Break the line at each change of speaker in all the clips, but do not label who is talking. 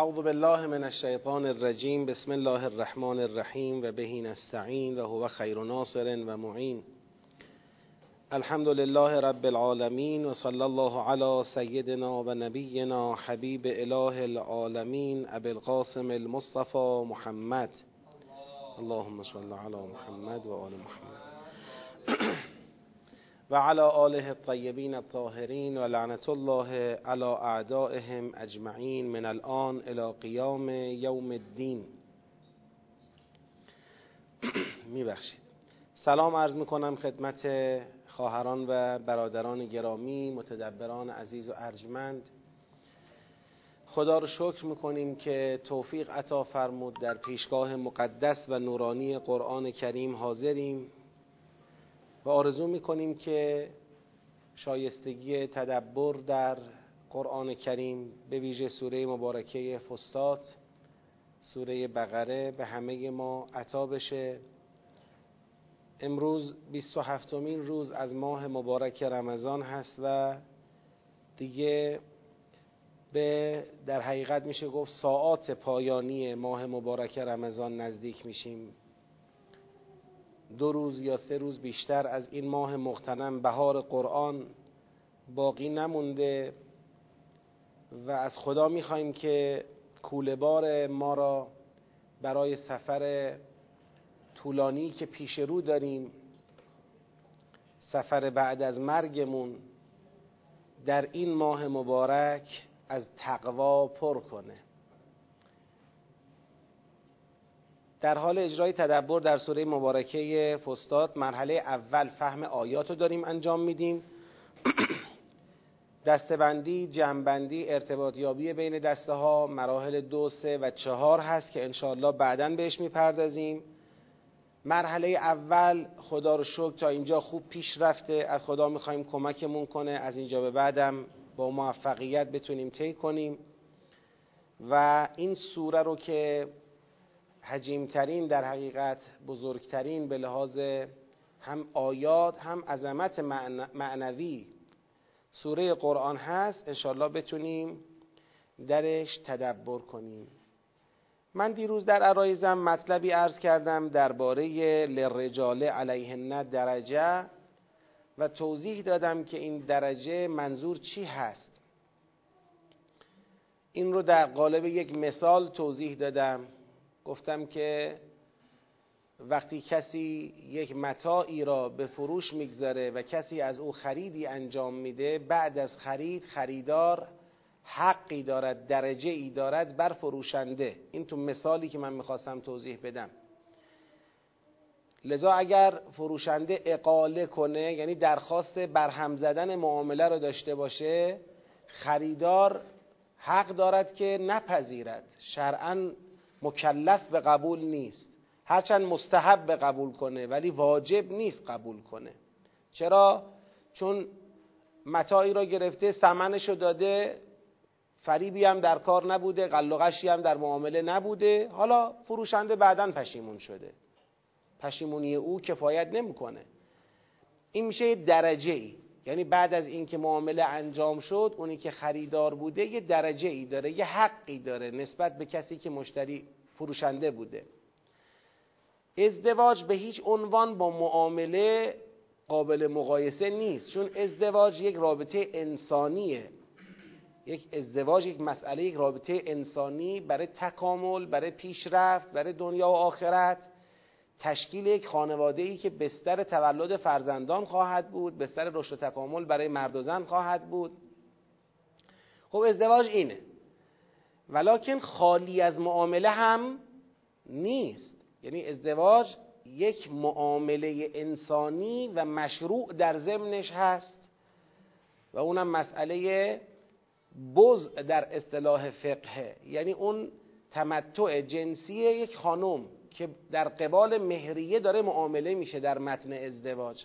اعوذ بالله من الشیطان الرجیم بسم الله الرحمن الرحیم و بهی نستعین و هو خیر ناصر و معین. الحمد لله رب العالمین و صلی الله علی سیدنا و نبینا حبیب اله العالمین ابی القاسم المصطفى محمد. اللهم صل علی محمد و آل محمد. و علی آله الطیبین الطاهرین و لعنت الله علی اعدائهم اجمعین من الان الى قیام یوم الدین. میبخشید. سلام عرض می‌کنم خدمت خواهران و برادران گرامی متدبران عزیز و ارجمند. خدا رو شکر می‌کنیم که توفیق عطا فرمود. در پیشگاه مقدس و نورانی قرآن کریم حاضریم. و آرزو می‌کنیم که شایستگی تدبر در قرآن کریم به ویژه سوره مبارکه فستات سوره بقره به همه ما عطا بشه. امروز 27 مین روز از ماه مبارک رمضان هست و دیگه به در حقیقت میشه گفت ساعات پایانی ماه مبارک رمضان نزدیک میشیم. دو روز یا سه روز بیشتر از این ماه مختنم بهار قرآن باقی نمونده و از خدا می‌خوایم که کولبار ما را برای سفر طولانی که پیش رو داریم سفر بعد از مرگمون در این ماه مبارک از تقوا پر کنه. در حال اجرای تدبر در سوره مبارکه فستاد مرحله اول فهم آیات رو داریم انجام میدیم. دستبندی، جمعبندی، ارتباطیابی بین دسته ها مراحل دو، سه و چهار هست که انشاءالله بعدا بهش می‌پردازیم. مرحله اول خدا رو شکر تا اینجا خوب پیش رفته. از خدا می‌خوایم کمکمون کنه از اینجا به بعدم با موفقیت بتونیم طی کنیم. و این سوره رو که حجیمترین در حقیقت بزرگترین به لحاظ هم آیات هم عظمت معنوی سوره قرآن هست. انشالله بتونیم درش تدبر کنیم. من دیروز در عرایزم مطلبی عرض کردم درباره لرجال علیهن درجه و توضیح دادم که این درجه منظور چی هست. این رو در قالب یک مثال توضیح دادم. گفتم که وقتی کسی یک متاعی را به فروش می‌گذاره و کسی از او خریدی انجام میده بعد از خرید خریدار حقی دارد درجه ای دارد بر فروشنده. این تو مثالی که من می‌خواستم توضیح بدم. لذا اگر فروشنده اقاله کنه یعنی درخواست برهم زدن معامله را داشته باشه خریدار حق دارد که نپذیرد. شرعا مکلف به قبول نیست. هرچند مستحب به قبول کنه ولی واجب نیست قبول کنه. چرا؟ چون متاعی را گرفته سمنش رو داده فریبی هم در کار نبوده قلقشی هم در معامله نبوده. حالا فروشنده بعدا پشیمون شده. پشیمونی او کفایت نمی‌کنه. این میشه درجه ای یعنی بعد از اینکه معامله انجام شد اونی که خریدار بوده یه درجه ای داره یه حقی داره نسبت به کسی که مشتری فروشنده بوده. ازدواج به هیچ عنوان با معامله قابل مقایسه نیست چون ازدواج یک رابطه انسانیه. یک ازدواج یک مسئله یک رابطه انسانی برای تکامل برای پیشرفت برای دنیا و آخرت. تشکیل یک خانواده ای که بستر تولد فرزندان خواهد بود بستر رشد و تکامل برای مرد و زن خواهد بود. خب ازدواج اینه. ولکن خالی از معامله هم نیست. یعنی ازدواج یک معامله انسانی و مشروع در ضمنش هست و اونم مسئله بز در اصطلاح فقه. یعنی اون تمتع جنسی یک خانم. که در قبال مهریه داره معامله میشه در متن ازدواج.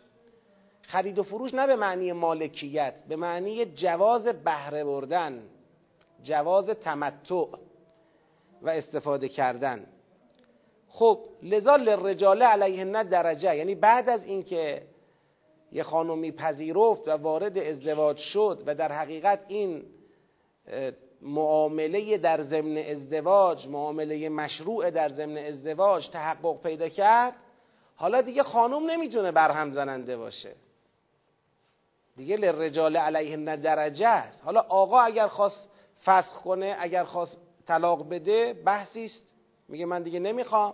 خرید و فروش نه به معنی مالکیت به معنی جواز بهره بردن جواز تمتع و استفاده کردن. خب لذا للرجال علیهن درجه. یعنی بعد از اینکه یه خانمی پذیرفت و وارد ازدواج شد و در حقیقت این معامله در ضمن ازدواج معامله مشروع در ضمن ازدواج تحقق پیدا کرد حالا دیگه خانوم نمی‌تونه برهم زننده باشه. دیگه لرجال علیهن درجه است. حالا آقا اگر خواست فسخ کنه اگر خواست طلاق بده بحثی است. میگه من دیگه نمی‌خوام.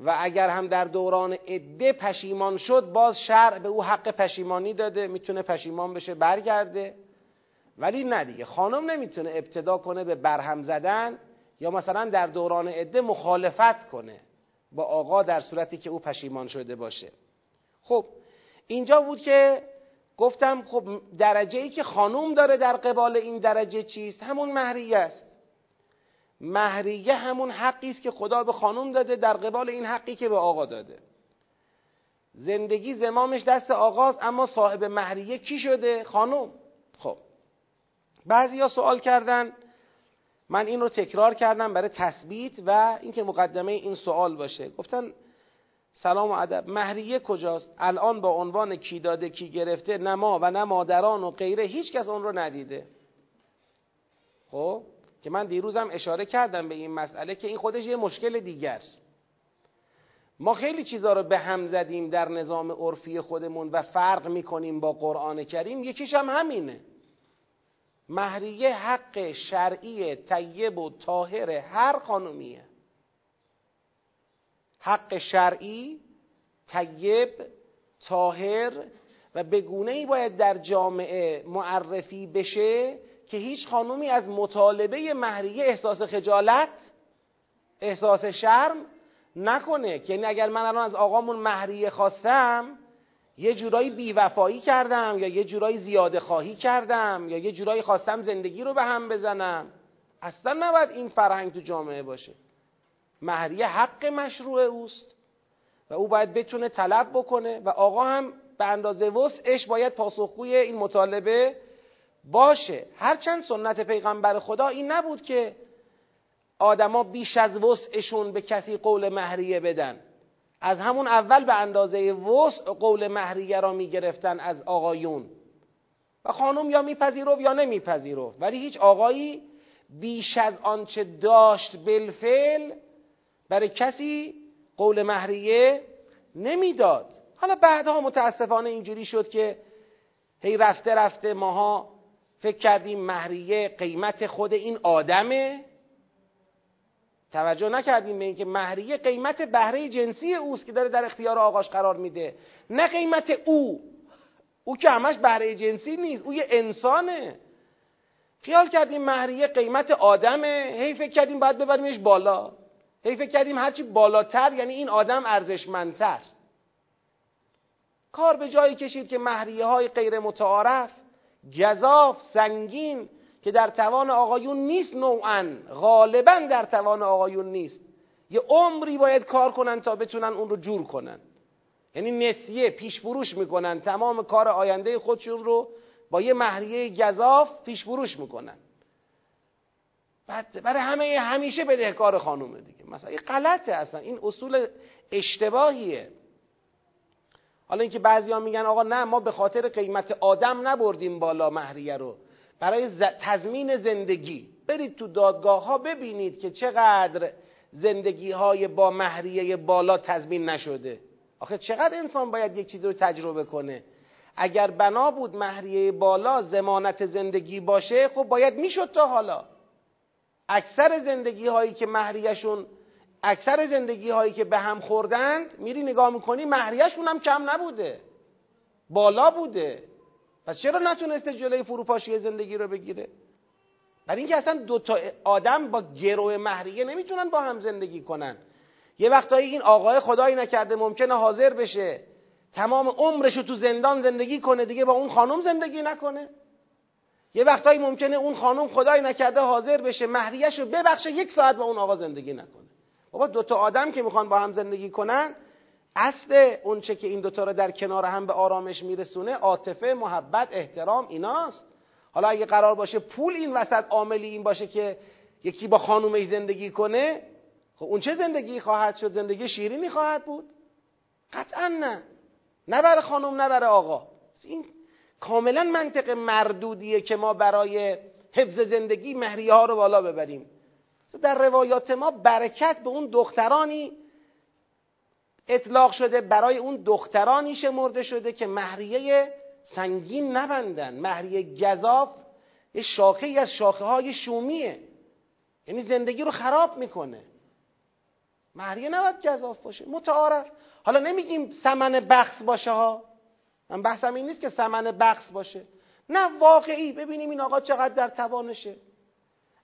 و اگر هم در دوران عده پشیمان شد باز شرع به او حق پشیمانی داده می‌تونه پشیمان بشه برگرده. ولی نه دیگه. خانم نمی‌تونه ابتدا کنه به برهم زدن یا مثلا در دوران عده مخالفت کنه با آقا در صورتی که او پشیمان شده باشه. خب اینجا بود که گفتم خب درجه ای که خانوم داره در قبال این درجه چیست؟ همون مهریه است. مهریه همون حقی است که خدا به خانوم داده در قبال این حقی که به آقا داده. زندگی زمامش دست آقاست اما صاحب مهریه کی شده؟ خانوم خب بعضیا سوال کردن من این رو تکرار کردم برای تثبیت و اینکه مقدمه این سوال باشه. گفتن سلام و ادب مهریه کجاست؟ الان با عنوان کی داده کی گرفته نه ما و نه مادران و غیره هیچ کس اون رو ندیده. خب که من دیروزم اشاره کردم به این مسئله که این خودش یه مشکل دیگر. ما خیلی چیزا رو به هم زدیم در نظام عرفی خودمون و فرق می‌کنیم با قرآن کریم. یکیش هم همینه. مهریه حق شرعی طیب و طاهر هر خانومیه. حق شرعی طیب طاهر و به ای باید در جامعه معرفی بشه که هیچ خانومی از مطالبه مهریه احساس خجالت احساس شرم نکنه. که یعنی اگر من الان از آقامون مهریه خواستم یه جورایی بیوفایی کردم یا یه جورایی زیاده خواهی کردم یا یه جورایی خواستم زندگی رو به هم بزنم. اصلا نباید این فرهنگ تو جامعه باشه. مهریه حق مشروع اوست و او باید بتونه طلب بکنه و آقا هم به اندازه وسعش باید پاسخگوی این مطالبه باشه. هرچند سنت پیغمبر خدا این نبود که آدما بیش از وسعشون به کسی قول مهریه بدن. از همون اول به اندازه وسع قول مهریه را می‌گرفتن از آقایون. و خانم یا میپذیرفت یا نمیپذیرفت. ولی هیچ آقایی بیش از آنچه داشت بالفعل برای کسی قول مهریه نمی‌داد. حالا بعدها متاسفانه اینجوری شد که هی رفته رفته ماها فکر کردیم مهریه قیمت خود این آدمه. توجه نکردیم به اینکه مهریه قیمت بهره جنسی اوست که داره در اختیار آقاش قرار میده. نه قیمت او. او که همش بهره جنسی نیست او یه انسانه. خیال کردیم مهریه قیمت آدمه. هی فکر کردیم باید ببریمش بالا. هی فکر کردیم هرچی بالاتر یعنی این آدم ارزشمندتر. کار به جایی کشید که مهریه های غیر متعارف گذاف سنگین که در توان آقایون نیست نوعا. غالبا در توان آقایون نیست. یه عمری باید کار کنن تا بتونن اون رو جور کنن. یعنی نسیه پیش فروش می‌کنن. تمام کار آینده خودشون رو با یه مهریه گذاف پیش فروش می‌کنن. بعد برای همه همیشه بدهکار خانومه دیگه. مثلا این غلطه اصلا. این اصول اشتباهیه. حالا اینکه بعضیا میگن آقا نه ما به خاطر قیمت آدم نبردیم بالا مهریه رو. برای تضمین زندگی. برید تو دادگاه ها ببینید که چقدر زندگی های با مهریه بالا تضمین نشده. آخه چقدر انسان باید یک چیزی رو تجربه کنه. اگر بنا بود مهریه بالا زمانت زندگی باشه خب باید می‌شد تا حالا. اکثر زندگی هایی که مهریهشون اکثر زندگی هایی که به هم خوردند میری نگاه می‌کنی مهریهشون هم کم نبوده. بالا بوده. پس چرا نتونسته جلوی فروپاشی زندگی رو بگیره؟ برای اینکه اصلا دو تا آدم با گروه مهریه نمی‌تونن با هم زندگی کنن. یه وقتایی این آقای خدایی نکرده ممکنه حاضر بشه. تمام عمرش رو تو زندان زندگی کنه دیگه با اون خانم زندگی نکنه. یه وقتایی ممکنه اون خانم خدایی نکرده حاضر بشه مهریهش رو ببخشه یک ساعت با اون آقا زندگی نکنه. بابا دو تا آدم که می‌خوان با هم زندگی کنن اصل اونچه که این دوتا رو در کنار هم به آرامش میرسونه عاطفه محبت احترام ایناست. حالا اگه قرار باشه پول این وسط عاملی این باشه که یکی با خانومش زندگی کنه خب اون چه زندگی خواهد شد؟ زندگی شیرینی خواهد بود. قطعا نه. نه برای خانم نه برای آقا. این کاملا منطق مردودیه که ما برای حفظ زندگی مهریه ها رو بالا ببریم. در روایات ما برکت به اون دخترانی اطلاق شده برای اون دخترانی شمرده شده که مهریه سنگین نبندن. مهریه گذاف یه شاخه ای از شاخه های شومیه. یعنی زندگی رو خراب می‌کنه. مهریه نباید گذاف باشه. متعارف. حالا نمیگیم سمن بخص باشه ها. من بحثم این نیست که سمن بخص باشه. نه واقعی. ببینیم این آقا چقدر در توانشه.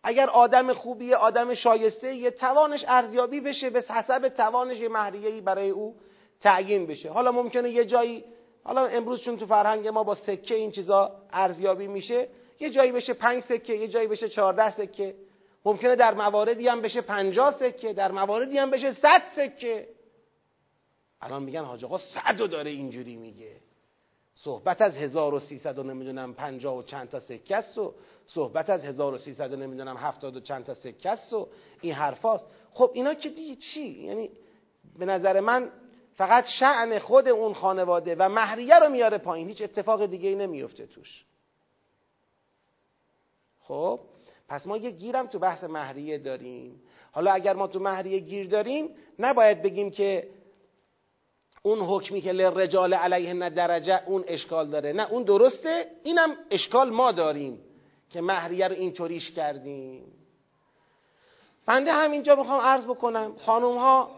اگر آدم خوبیه آدم شایسته یه توانش ارزیابی بشه به حسب توانش یه مهریه‌ای برای او تعیین بشه. حالا ممکنه یه جایی حالا امروز چون تو فرهنگ ما با سکه این چیزا ارزیابی میشه یه جایی بشه پنج سکه یه جایی بشه چهارده سکه. ممکنه در مواردی هم بشه پنجاه سکه در مواردی هم بشه صد سکه. الان میگن حاج آقا صد و داره اینجوری میگه. صحبت از 1300 و نمی‌دونم 50 و چند تا سکه است و صحبت از 1300 و نمی‌دونم 70 و چند تا سکه است و این حرفاست. خب اینا که دیگه چی؟ یعنی به نظر من فقط شعن خود اون خانواده و مهریه رو میاره پایین. هیچ اتفاق دیگه ای نمیفته توش. خب پس ما یه گیرم تو بحث مهریه داریم. حالا اگر ما تو مهریه گیر داریم نباید بگیم که اون حکمی که لرجال علیه درجه اون اشکال داره. نه اون درسته. اینم اشکال ما داریم. که مهریه رو اینطوریش کردیم. بنده همینجا می‌خوام عرض بکنم خانوم ها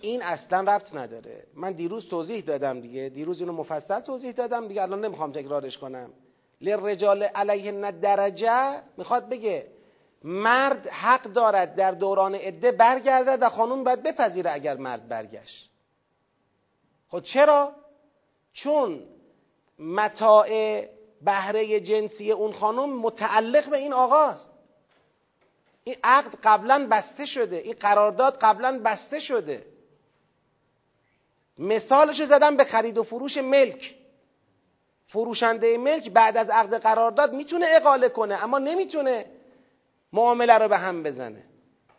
این اصلا ربط نداره. من دیروز توضیح دادم دیگه. دیروز اینو مفصل توضیح دادم دیگه الان نمی‌خوام تکرارش کنم. لرجال علیه درجه می‌خواد بگه مرد حق دارد در دوران عده برگردد و خانوم باید بپذیره اگر مرد برگشت. خب چرا؟ چون متاع بهره جنسی اون خانم متعلق به این آقاست. این عقد قبلا بسته شده. این قرارداد قبلا بسته شده. مثالش زدم به خرید و فروش ملک. فروشنده ملک بعد از عقد قرارداد می‌تونه اقاله کنه اما نمی‌تونه معامله رو به هم بزنه.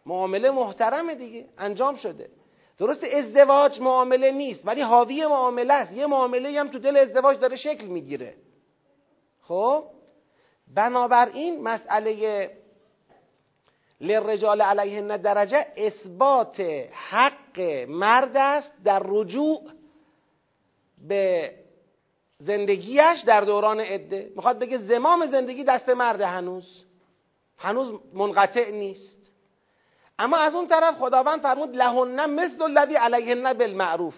معامله محترمه دیگه انجام شده. درست ازدواج معامله نیست ولی حاوی معامله است. یه معامله هم تو دل ازدواج داره شکل می‌گیره. خب؟ بنابراین مسئله لرجال علیهن درجه اثبات حق مرد است در رجوع به زندگیش در دوران عده. می‌خواد بگه زمام زندگی دست مرد هنوز. هنوز منقطع نیست. اما از اون طرف خداوند فرمود لهن مثل الذی علیهن بالمعروف.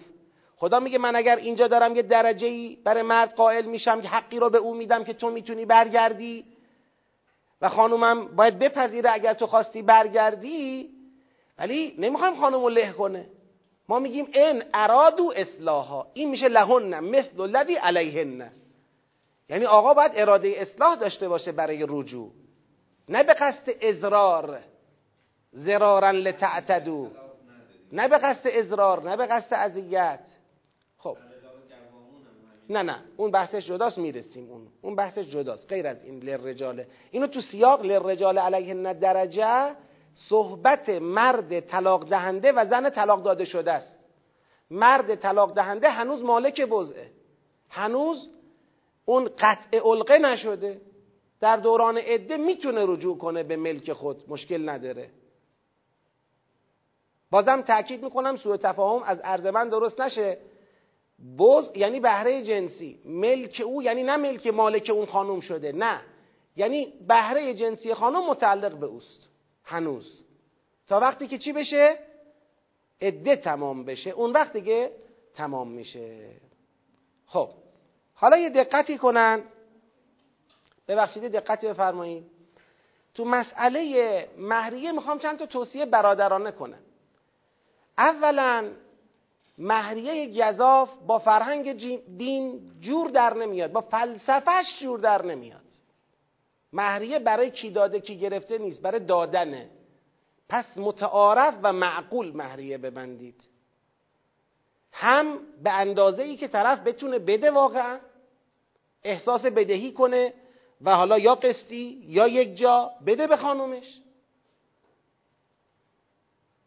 خدا میگه من اگر اینجا دارم یه درجه ای برای مرد قائل میشم که حقی رو به او میدم که تو می‌تونی برگردی و خانومم باید بپذیره اگر تو خواستی برگردی ولی نمی‌خوایم خانوم رو له کنه. ما میگیم ان ارادو اصلاحا. این میشه لهن مثل الذی علیهن. یعنی آقا باید اراده اصلاح داشته باشه برای رجوع نه به قصد ازرار زرارا لتعتدو. نه به قصد ازرار نه به قصد اذیت. خب. نه نه. اون بحثش جداست می‌رسیم اون. اون بحثش جداست. غیر از این لرجاله اینو تو سیاق لرجال علیه درجه صحبت مرد طلاق دهنده و زن طلاق داده شده است. مرد طلاق دهنده هنوز مالک بزعه. هنوز اون قطع علقه نشده. در دوران عده می‌تونه رجوع کنه به ملک خود. مشکل نداره. بازم تاکید می‌کنم سوء تفاهم از عرض من درست نشه. بز یعنی بهره جنسی. ملک او یعنی نه ملک مالک اون خانم شده نه. یعنی بهره جنسی خانم متعلق به اوست هنوز. تا وقتی که چی بشه؟ عده تمام بشه. اون وقت دیگه تمام میشه. خب حالا یه دقتی کنن. ببخشید دقتی بفرمایید. تو مسئله مهریه می‌خوام چند تا توصیه برادرانه کنم. اولا مهریه گذاف با فرهنگ دین جور در نمیاد با فلسفهش جور در نمیاد. مهریه برای کی داده کی گرفته نیست برای دادنه. پس متعارف و معقول مهریه ببندید. هم به اندازه ای که طرف بتونه بده واقعا احساس بدهی کنه و حالا یا قسطی یا یک جا بده به خانومش.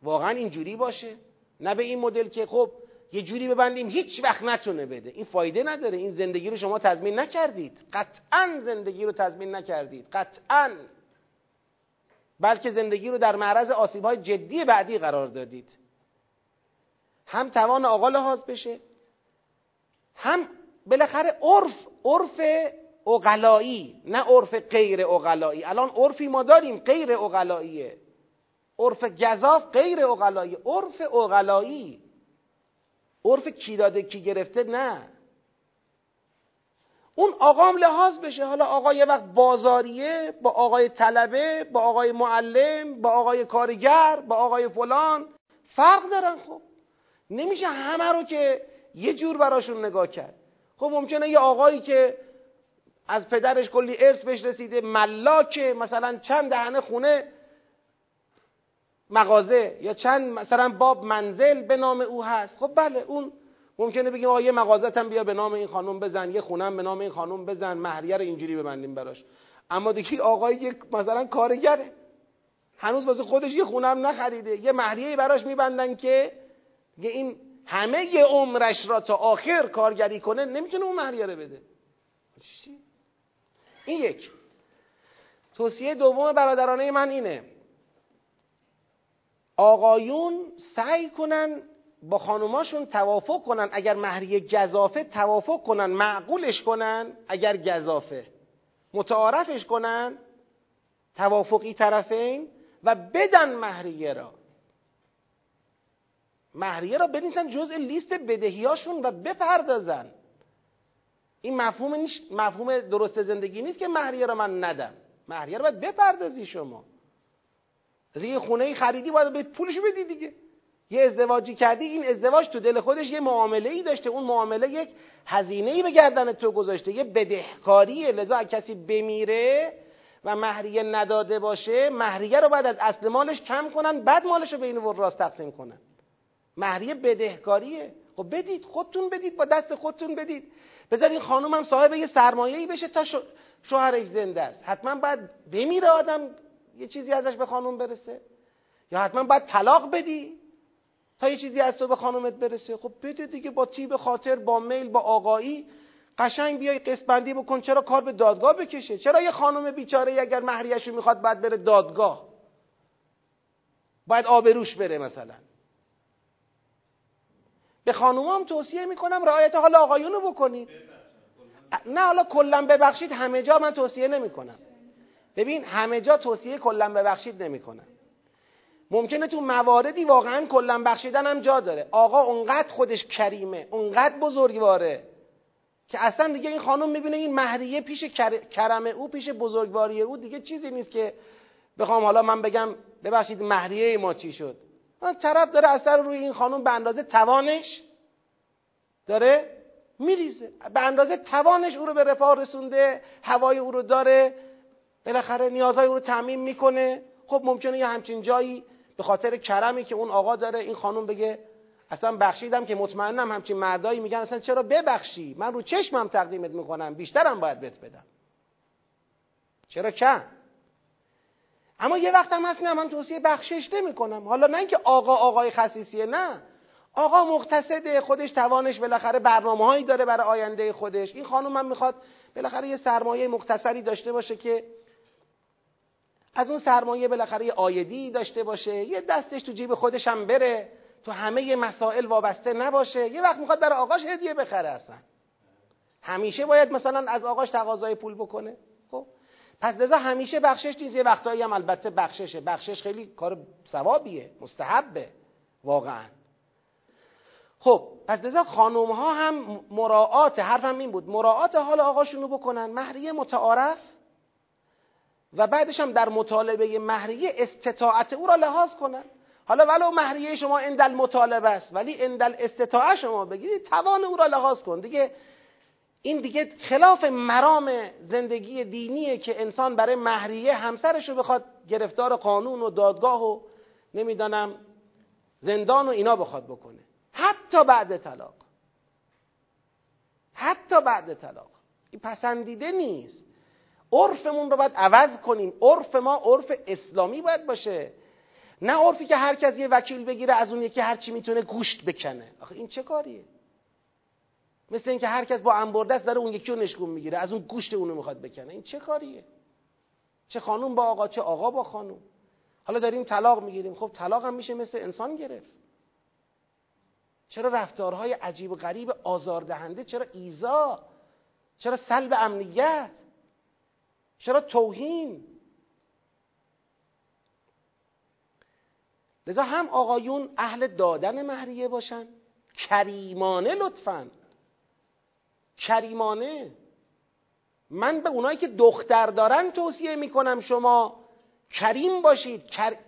واقعا اینجوری باشه. نه به این مدل که خب یه جوری ببندیم هیچ وقت نتونه بده. این فایده نداره. این زندگی رو شما تضمین نکردید. قطعا زندگی رو تضمین نکردید. قطعا. بلکه زندگی رو در معرض آسیب های جدی بعدی قرار دادید. هم توان آقا لحاظ بشه هم بالاخره عرف عرف اقلایی نه عرف غیر اقلایی. الان عرفی ما داریم غیر اقلاییه. عرف گذاف غیر اقلایی عرف اقلایی عرف کی داده کی گرفته؟ نه. اون آقام لحاظ بشه. حالا آقا یه وقت بازاریه با آقای طلبه با آقای معلم با آقای کارگر با آقای فلان. فرق دارن خب. نمیشه همه رو که یه جور براشون نگاه کرد. خب ممکنه یه آقایی که از پدرش کلی ارث بهش رسیده ملاکه مثلا چند دهنه خونه مغازه یا چند مثلا باب منزل به نام او هست. خب بله اون ممکنه بگیم آقا یه مغازت هم بیا به نام این خانم بزن یه خونم به نام این خانم بزن مهریه رو اینجوری ببندیم براش. اما دیگه آقای یک مثلا کارگره. هنوز واسه خودش یه خونم نخریده. یه مهریه براش میبندن که این همه عمرش را تا آخر کارگری کنه نمی‌تونه اون مهریه رو بده. این یک. توصیه دوم برادرانه من اینه. آقایون سعی کنن با خانوماشون توافق کنن. اگر مهریه گذافه توافق کنن معقولش کنن. اگر گذافه متعارفش کنن توافقی طرفین و بدن مهریه را. مهریه را بنویسن جزء لیست بدهیاشون و بپردازن. این مفهوم مفهوم درست زندگی نیست که مهریه را من ندم. مهریه را باید بپردازی شما. از یه خونه خریدی باید به پولش بدی دیگه. یه ازدواجی کردی این ازدواج تو دل خودش یه معامله ای داشته. اون معامله یک هزینه ای به گردن تو گذاشته. یه بدهکاریه. لذا کسی بمیره و مهریه نداده باشه مهریه رو بعد از اصل مالش کم کنن بعد مالش رو بین و راست تقسیم کنن. مهریه بدهکاریه. خب بدید خودتون بدید با دست خودتون بدید. بذار این خانوم هم صاحب یه ای بشه تا شوهرش زنده است. حتما باید بمیره آدم یه چیزی ازش به خانوم برسه. یا حتما باید طلاق بدی تا یه چیزی از تو به خانومت برسه. خب بده دیگه با تیب خاطر با میل با آقایی قشنگ بیای قسمندی بکن. چرا کار به دادگاه بکشه؟ چرا یه خانم بیچاره اگر مهریهشو می‌خواد بعد بره دادگاه؟ باید آبروش بره مثلا. به خانومام توصیه می‌کنم رعایت حال آقایونو بکنید. نه حالا کلا ببخشید همه جا من توصیه نمی‌کنم. ببین همه جا توصیه کلا ببخشید نمی‌کنم ممکنه تو مواردی واقعا کلا بخشیدن هم جا داره. آقا اونقدر خودش کریمه اونقدر بزرگواره که اصلا دیگه این خانم می‌بینه این مهریه پیش کرم او پیش بزرگواری او دیگه چیزی نیست که بخوام حالا من بگم ببخشید مهریه ما چی شد. طرف داره اثر روی این خانم به اندازه توانش داره میریزه. به اندازه توانش او رو به رفاه رسونده هوای او رو داره. بالاخره نیازهای او رو تعمین می‌کنه. خب ممکنه یه همچین جایی به خاطر کرمی که اون آقا داره این خانم بگه اصلا بخشیدم که مطمئنم همچین مردایی میگن اصلا چرا ببخشی؟ من رو چشمم تقدیمت می‌کنم بیشترم باید بهت بدم. چرا کم اما یه وقت هم هست نه من توصیه بخشش نمی‌کنم. حالا نه اینکه آقا آقای خصیصیه نه. آقا مقتصده خودش توانش بالاخره برنامه هایی داره برای آینده خودش. این خانم من می‌خواد بالاخره یه سرمایه مختصری داشته باشه که از اون سرمایه بالاخره یه آیدی داشته باشه یه دستش تو جیب خودش هم بره تو همه مسائل وابسته نباشه یه وقت می‌خواد برای آقاش هدیه بخره اصلا. همیشه باید مثلا از آقاش تقاضای پول بکنه. خب؟ پس لذا همیشه بخشش نیست یه وقتایی هم البته بخششه. بخشش خیلی کار ثوابیه مستحبه واقعا. خب پس لذا خانوم ها هم مراعات حرفم این بود مراعات حال آقاشونو بکنن. مهریه متعارف و بعدش هم در مطالبه مهریه استطاعت او را لحاظ کنن. حالا ولو مهریه شما اندل مطالبه است ولی اندل استطاعت شما بگیرید توان او را لحاظ کن. دیگه این دیگه خلاف مرام زندگی دینیه که انسان برای مهریه همسرش رو بخواد گرفتار قانون و دادگاه و نمی‌دانم زندان و اینا بخواد بکنه. حتی بعد طلاق. حتی بعد طلاق. این پسندیده نیست. عرفمون رو باید عوض کنیم. عرف ما عرف اسلامی باید باشه. نه عرفی که هر کس یه وکیل بگیره از اون یکی هر چی می‌تونه گوشت بکنه. آخه این چه کاریه؟ مثل اینکه هر کس با انبردست داره اون یکی رو نشگون می‌گیره از اون گوشت اونو می‌خواد بکنه. این چه کاریه؟ چه خانوم با آقا چه آقا با خانوم؟ حالا داریم طلاق می‌گیریم. خب طلاق هم میشه مثل انسان گرفت. چرا رفتارهای عجیب و غریب آزاردهنده؟ چرا ایزا؟ چرا سلب امنیت؟ چرا توهین؟ لذا هم آقایون اهل دادن مهریه باشن. کریمانه لطفا. کریمانه. من به اونایی که دختر دارن توصیه می‌کنم شما کریم باشید.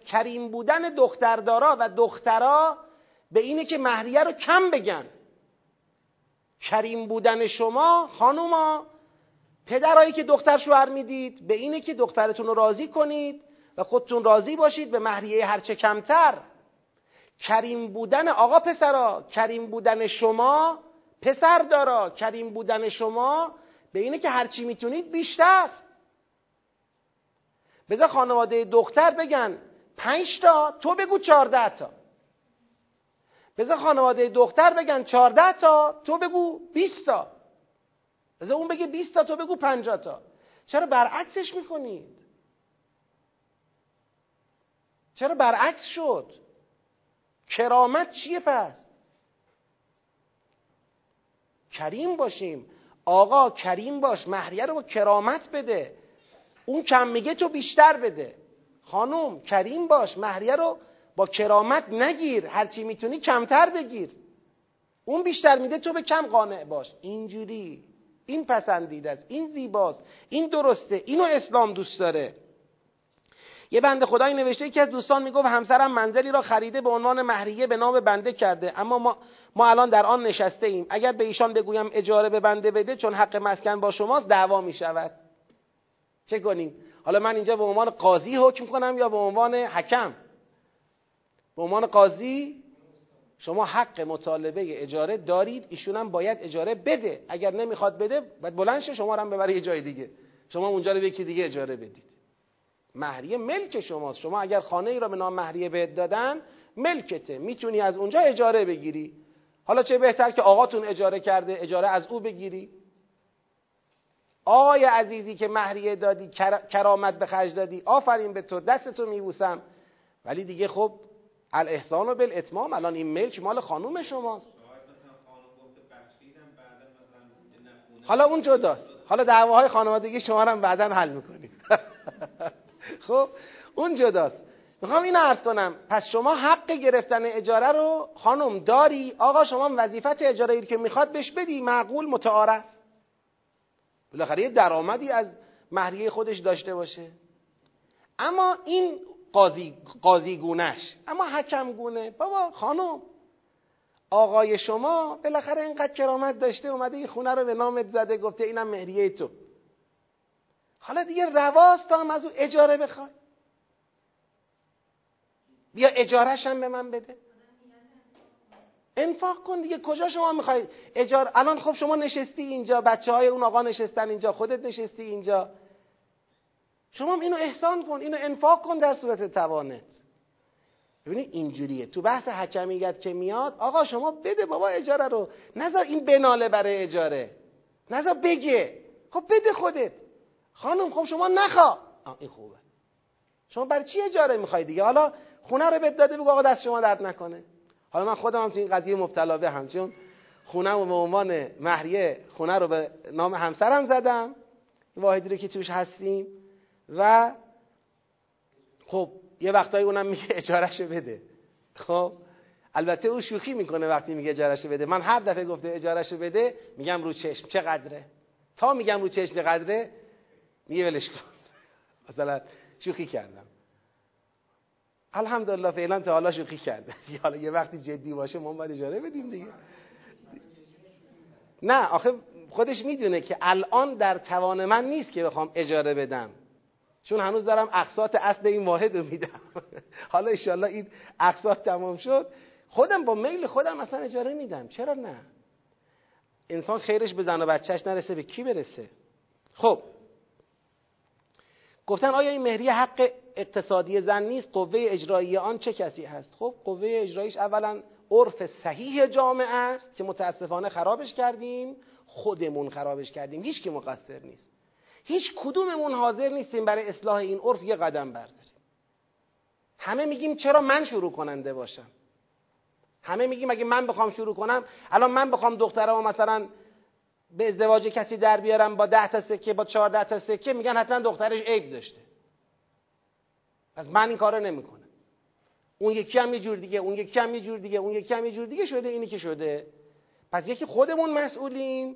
کریم بودن دختردارا و دخترا به اینه که مهریه رو کم بگن. کریم بودن شما خانوما پدرایی که دختر شوهر می‌دید به اینه که دخترتون رو راضی کنید و خودتون راضی باشید به مهریه هرچه کمتر. کریم بودن آقا پسرا کریم بودن شما پسر دارا. کریم بودن شما به اینه که هرچی می‌تونید بیشتر. بذار خانواده دختر بگن پنج تا تو بگو چارده تا. بذار خانواده دختر بگن چارده تا تو بگو بیست تا. بذار اون بگه بیست تا تو بگو پنجاه تا. چرا برعکسش می‌کنید؟ چرا برعکس شد؟ کرامت چیه پس؟ کریم باشیم. آقا کریم باش مهریه رو با کرامت بده. اون کم میگه تو بیشتر بده. خانم کریم باش مهریه رو با کرامت نگیر. هرچی می‌تونی کمتر بگیر. اون بیشتر میده تو به کم قانع باش. اینجوری. این پسندیده است این زیباست این درسته اینو اسلام دوست داره. یه بنده خدایی نوشته که از دوستان می‌گفت همسرم منزلی را خریده به عنوان مهریه به نام بنده کرده اما ما, ما الان در آن نشسته ایم. اگر به ایشان بگویم اجاره به بنده بده چون حق مسکن با شماست دعوا می‌شود. چه کنیم؟ حالا من اینجا به عنوان قاضی حکم کنم یا به عنوان حکم؟ به عنوان قاضی شما حق مطالبه اجاره دارید ایشون هم باید اجاره بده. اگر نمی‌خواد بده باید بلند شما رو هم ببره یه جای دیگه. شما اونجا رو یکی دیگه اجاره بدید. مهریه ملک شماست. شما اگر خانه ای را به نام مهریه بهت دادن ملکته. می‌تونی از اونجا اجاره بگیری. حالا چه بهتر که آقاتون اجاره کرده اجاره از او بگیری. آقای عزیزی که مهریه دادی کرامت به خرج دادی آفرین به تو دستتو میبوسم. ولی دیگه خب الاحسان و بالاتمام الان این ملک مال خانوم شماست. حالا اون جداست. حالا دعواهای خانوادگی شما رو بعدا حل می‌کنیم. خب اون جداست. می‌خوام این عرض کنم. پس شما حق گرفتن اجاره رو خانم داری؟ آقا شما وظیفت اجاره ای که می‌خواد بهش بدی. معقول متعارف. بالاخره یه درآمدی از مهریه خودش داشته باشه. اما این قاضی, قاضی گونش اما حکم گونه. بابا خانم. آقای شما بالاخره اینقدر کرامت داشته اومده این خونه رو به نامت زده گفته اینم مهریه تو. حالا دیگه رواست تا هم از او اجاره بخوای. بیا اجارهش هم به من بده. انفاق کن دیگه. کجا شما می‌خوای اجار الان خب شما نشستی اینجا بچه های اون آقا نشستن اینجا خودت نشستی اینجا. شما اینو احسان کن اینو انفاق کن در صورت توانت. ببینید اینجوریه. تو بحث حکمیت که میاد آقا شما بده بابا اجاره رو. نظر این بناله برای اجاره. نظر بگه. خب بده خودت. خانم خب شما نخوا. این خوبه. شما برای چی اجاره می‌خوای دیگه؟ حالا خونه رو بهت داده بگو آقا دست شما درد نکنه. حالا من خودم هم تو این قضیه مبتلا به همچون خونه رو به عنوان مهریه خونه رو به نام همسرم زدم. واحدی رو که توش هستیم. و خب یه وقتایی اونم میگه اجارهشو بده. خب البته او شوخی می‌کنه وقتی میگه اجارهشو بده. من هر دفعه گفته اجارهشو بده میگم رو چشم. چقدره؟ تا میگم رو چشم چقدره میگه ولش کن. مثلا شوخی کردم. الحمدلله فعلا تا حالا شوخی کرده حالا یه وقتی جدی باشه ما باید اجاره بدیم دیگه. نه آخه خودش می‌دونه که الان در توان من نیست که بخوام اجاره بدم. چون هنوز دارم اقساط اصل این واحد رو میدم. حالا ایشالله این اقساط تمام شد. خودم با میل خودم اصلا اجاره میدم. چرا نه؟ انسان خیرش به زن و بچهش نرسه به کی برسه؟ خب. گفتن آیا این مهری حق اقتصادی زن نیست؟ قوه اجرایی آن چه کسی هست؟ خب قوه اجراییش اولا عرف صحیح جامعه است که متاسفانه خرابش کردیم. خودمون خرابش کردیم. هیچ که مقصر نیست. هیچ کدوممون حاضر نیستیم برای اصلاح این عرف یه قدم برداریم. همه میگیم چرا من شروع کننده باشم؟ همه میگیم اگه من بخوام شروع کنم الان من بخوام دخترمو مثلا به ازدواج کسی در بیارم با ده تا سکه با چهارده تا سکه میگن حتما دخترش عیب داشته. پس من این کارو نمی‌کنم. اون یکی هم یه جور دیگه اون یکی هم یه جور دیگه اون یکی هم یه جور دیگه شده اینی که شده. پس یکی خودمون مسئولیم.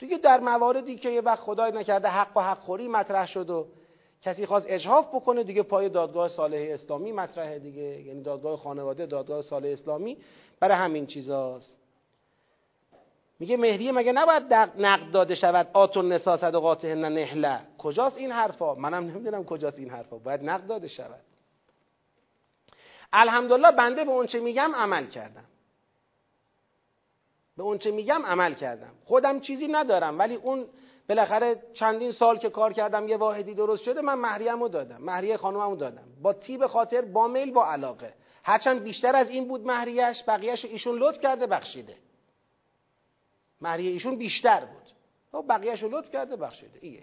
توی در مواردی که یه وقت خدای نکرده حق و حق خوری مطرح شد و کسی خواست اجحاف بکنه دیگه پای دادگاه صالح اسلامی مطرحه دیگه. یعنی دادگاه خانواده دادگاه صالح اسلامی برای همین چیزاست. میگه مهریه مگه نباید نقد داده شود؟ آتون نسا صدقاتهن نهله کجاست این حرفا؟ منم نمی‌دونم کجاست این حرفا. باید نقد داده شود. الحمدلله بنده به اونچه میگم عمل کردم. به اونچه میگم عمل کردم. خودم چیزی ندارم ولی اون بالاخره چندین سال که کار کردم یه واحدی درست شده من مهریه‌مو دادم مهریه خانوممو دادم. با تیب خاطر با میل با علاقه. هرچند بیشتر از این بود مهریهش بقیهش ایشون لطف کرده بخشیده. مهریه ایشون بیشتر بود. و خب بقیهش لطف کرده بخشیده. این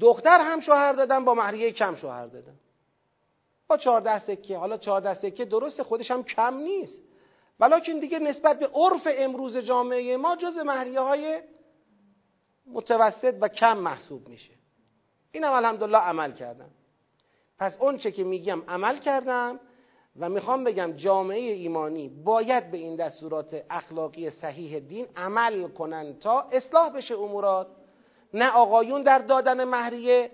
دختر هم شوهر دادم با مهریه کم شوهر دادم. با چهارده سکه حالا چهارده سکه درست خودش هم کم نیست. ولیکن دیگه نسبت به عرف امروز جامعه ما جز مهریه های متوسط و کم محسوب میشه. اینم الحمدلله عمل کردم. پس اون چه که میگم عمل کردم و می‌خوام بگم جامعه ایمانی باید به این دستورات اخلاقی صحیح دین عمل کنن تا اصلاح بشه امورات. نه آقایون در دادن مهریه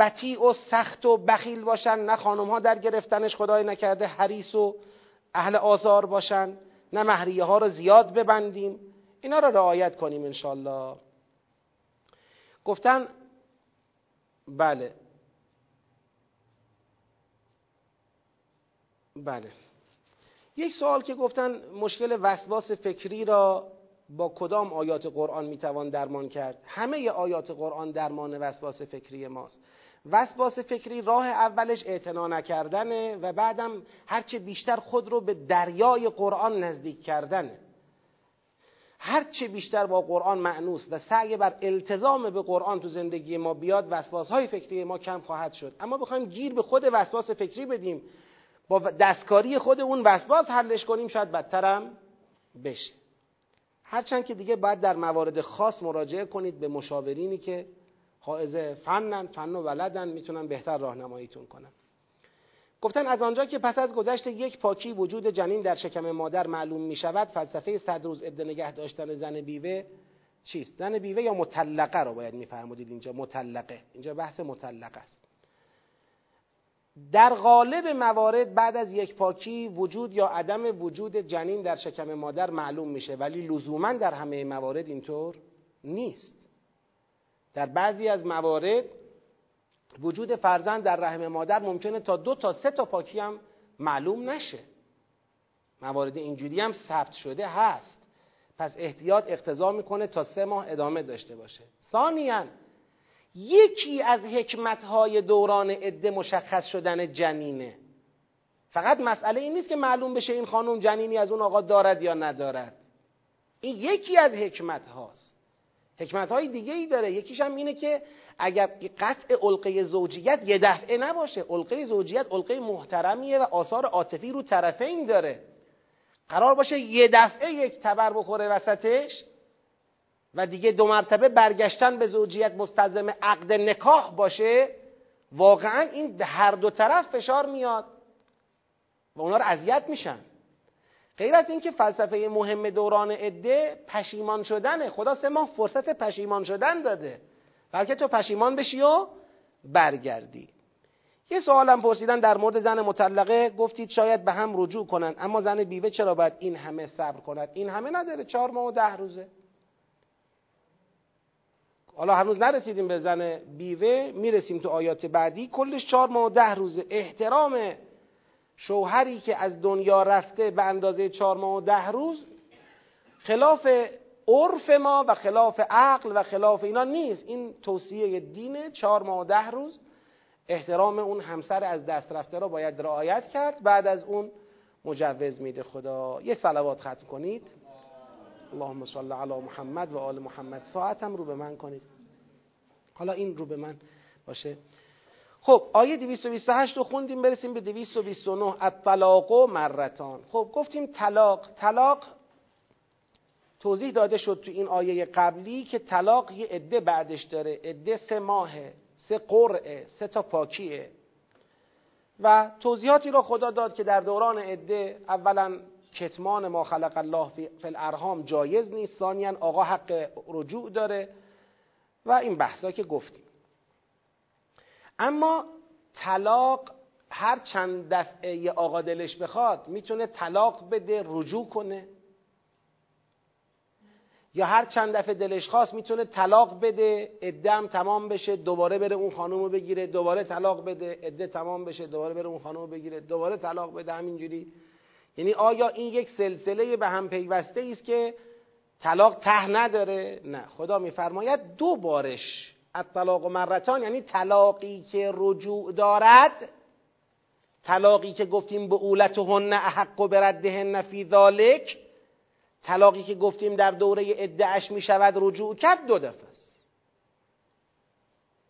بطیع و سخت و بخیل باشن نه خانم ها در گرفتنش خدای نکرده حریص و اهل آزار باشن نه مهریه ها رو زیاد ببندیم. اینا رو رعایت کنیم انشالله گفتن بله. بله. یک سوال که گفتن مشکل وسواس فکری را با کدام آیات قرآن می‌توان درمان کرد؟ همه آیات قرآن درمان وسواس فکری ماست. وسواس فکری راه اولش اعتنا نکردنه و بعدم هرچه بیشتر خود رو به دریای قرآن نزدیک کردنه. هرچه بیشتر با قرآن معنوس و سعی بر التزام به قرآن تو زندگی ما بیاد وسواس های فکری ما کم خواهد شد. اما بخوایم گیر به خود وسواس فکری بدیم. با دستکاری خود اون وسواس حلش کنیم شاید بدترم بشه. هرچند که دیگه باید در موارد خاص مراجعه کنید به مشاورینی که حائز فنن فن و ولدن می‌تونن بهتر راهنماییتون کنن. گفتن از آنجا که پس از گذشت یک پاکی وجود جنین در شکم مادر معلوم می شود فلسفه صد روز عده نگه داشتن زن بیوه چیست؟ زن بیوه یا مطلقه رو باید میفرمودید اینجا مطلقه. اینجا بحث مطلقه است. در غالب موارد بعد از یک پاکی وجود یا عدم وجود جنین در شکم مادر معلوم میشه ولی لزوما در همه موارد اینطور نیست. در بعضی از موارد وجود فرزند در رحم مادر ممکنه تا دو تا سه تا پاکی هم معلوم نشه. موارد اینجوری هم ثبت شده هست. پس احتیاط اقتضا می‌کنه تا سه ماه ادامه داشته باشه. ثانیا یکی از حکمتهای دوران عده مشخص شدن جنینه. فقط مسئله این نیست که معلوم بشه این خانم جنینی از اون آقا دارد یا ندارد. این یکی از حکمت هاست حکمت های دیگه ای داره. یکیش هم اینه که اگر قطع علقه زوجیت یه دفعه نباشه علقه زوجیت علقه محترمیه و آثار عاطفی رو طرفین داره. قرار باشه یه دفعه یک تبر بخوره وسطش و دیگه دو مرتبه برگشتن به زوجیت مستلزم عقد نکاح باشه. واقعا این هر دو طرف فشار میاد و اونا رو اذیت میشن. غیر از اینکه فلسفه مهم دوران عده پشیمان شدنه. خدا سه ماه فرصت پشیمان شدن داده. بلکه تو پشیمان بشی و برگردی. یه سوالم پرسیدن در مورد زن مطلقه. گفتید شاید به هم رجوع کنند اما زن بیوه چرا باید این همه صبر کند؟ این همه نداره. چهار ماه و ده روزه. حالا هنوز نرسیدیم به زن بیوه. می‌رسیم تو آیات بعدی. کلش چهار ماه و ده روزه. احترام شوهری که از دنیا رفته به اندازه چهار ماه و ده روز خلاف عرف ما و خلاف عقل و خلاف اینا نیست. این توصیه دینه چهار ماه و ده روز. احترام اون همسر از دست رفته را باید رعایت کرد. بعد از اون مجوز میده خدا. یه صلوات ختم کنید. اللهم صل علی محمد و آل محمد. ساعتم رو به من کنید. حالا این رو به من باشه. خب آیه 228 رو خوندیم برسیم به 229 الطلاق و مرتان. خب گفتیم طلاق. طلاق توضیح داده شد تو این آیه قبلی که طلاق یه عده بعدش داره. عده سه ماهه سه قرعه سه تا پاکیه. و توضیحاتی رو خدا داد که در دوران عده اولا کتمان ما خلق الله فی الارحام جایز نیست ثانیا آقا حق رجوع داره. و این بحثا که گفتیم. اما طلاق هر چند دفعه یه آقا دلش بخواد می‌تونه طلاق بده رجوع کنه. یا هر چند دفعه دلش خواست می‌تونه طلاق بده ادم تمام بشه دوباره بره اون خانم رو بگیره دوباره طلاق بده عده تمام بشه دوباره بره اون خانم رو بگیره دوباره طلاق بده همینجوری. یعنی آیا این یک سلسله به هم پیوسته است که طلاق ته نداره؟ نه. خدا میفرماید دو بارش الطلاق مرتان یعنی طلاقی که رجوع دارد طلاقی که گفتیم به اولتهن احق و بردهن فی ذالک طلاقی که گفتیم در دوره ادعش می شود رجوع کرد دو دفعه است.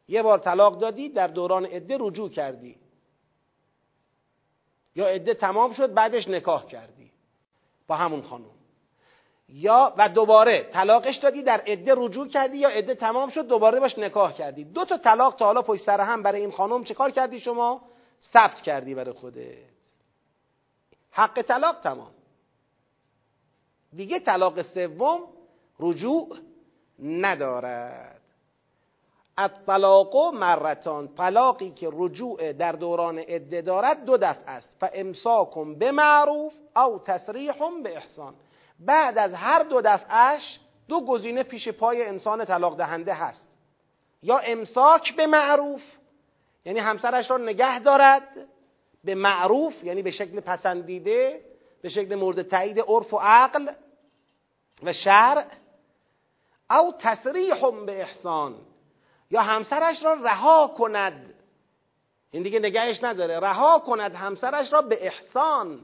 یه بار طلاق دادی در دوران عده رجوع کردی. یا عده تمام شد بعدش نکاح کردی. با همون خانم. یا و دوباره طلاقش دادی در عده رجوع کردی یا عده تمام شد دوباره باش نکاح کردی. دو تا طلاق تا حالا پشت سر هم برای این خانم چه کار کردی شما؟ ثبت کردی برای خودت. حق طلاق تمام. دیگه طلاق سوم رجوع ندارد. الطلاق مرتان. طلاقی که رجوع در دوران عده دارد دو دفعه است. فامساکم به معروف او تسریح به احسان بعد از هر دو دفعهش دو گزینه پیش پای انسان طلاق دهنده هست. یا امساک به معروف یعنی همسرش را نگه دارد به معروف یعنی به شکل پسندیده به شکل مورد تایید عرف و عقل و شرع او تصریح به احسان. یا همسرش را رها کند. این دیگه نگهش نداره. رها کند همسرش را به احسان.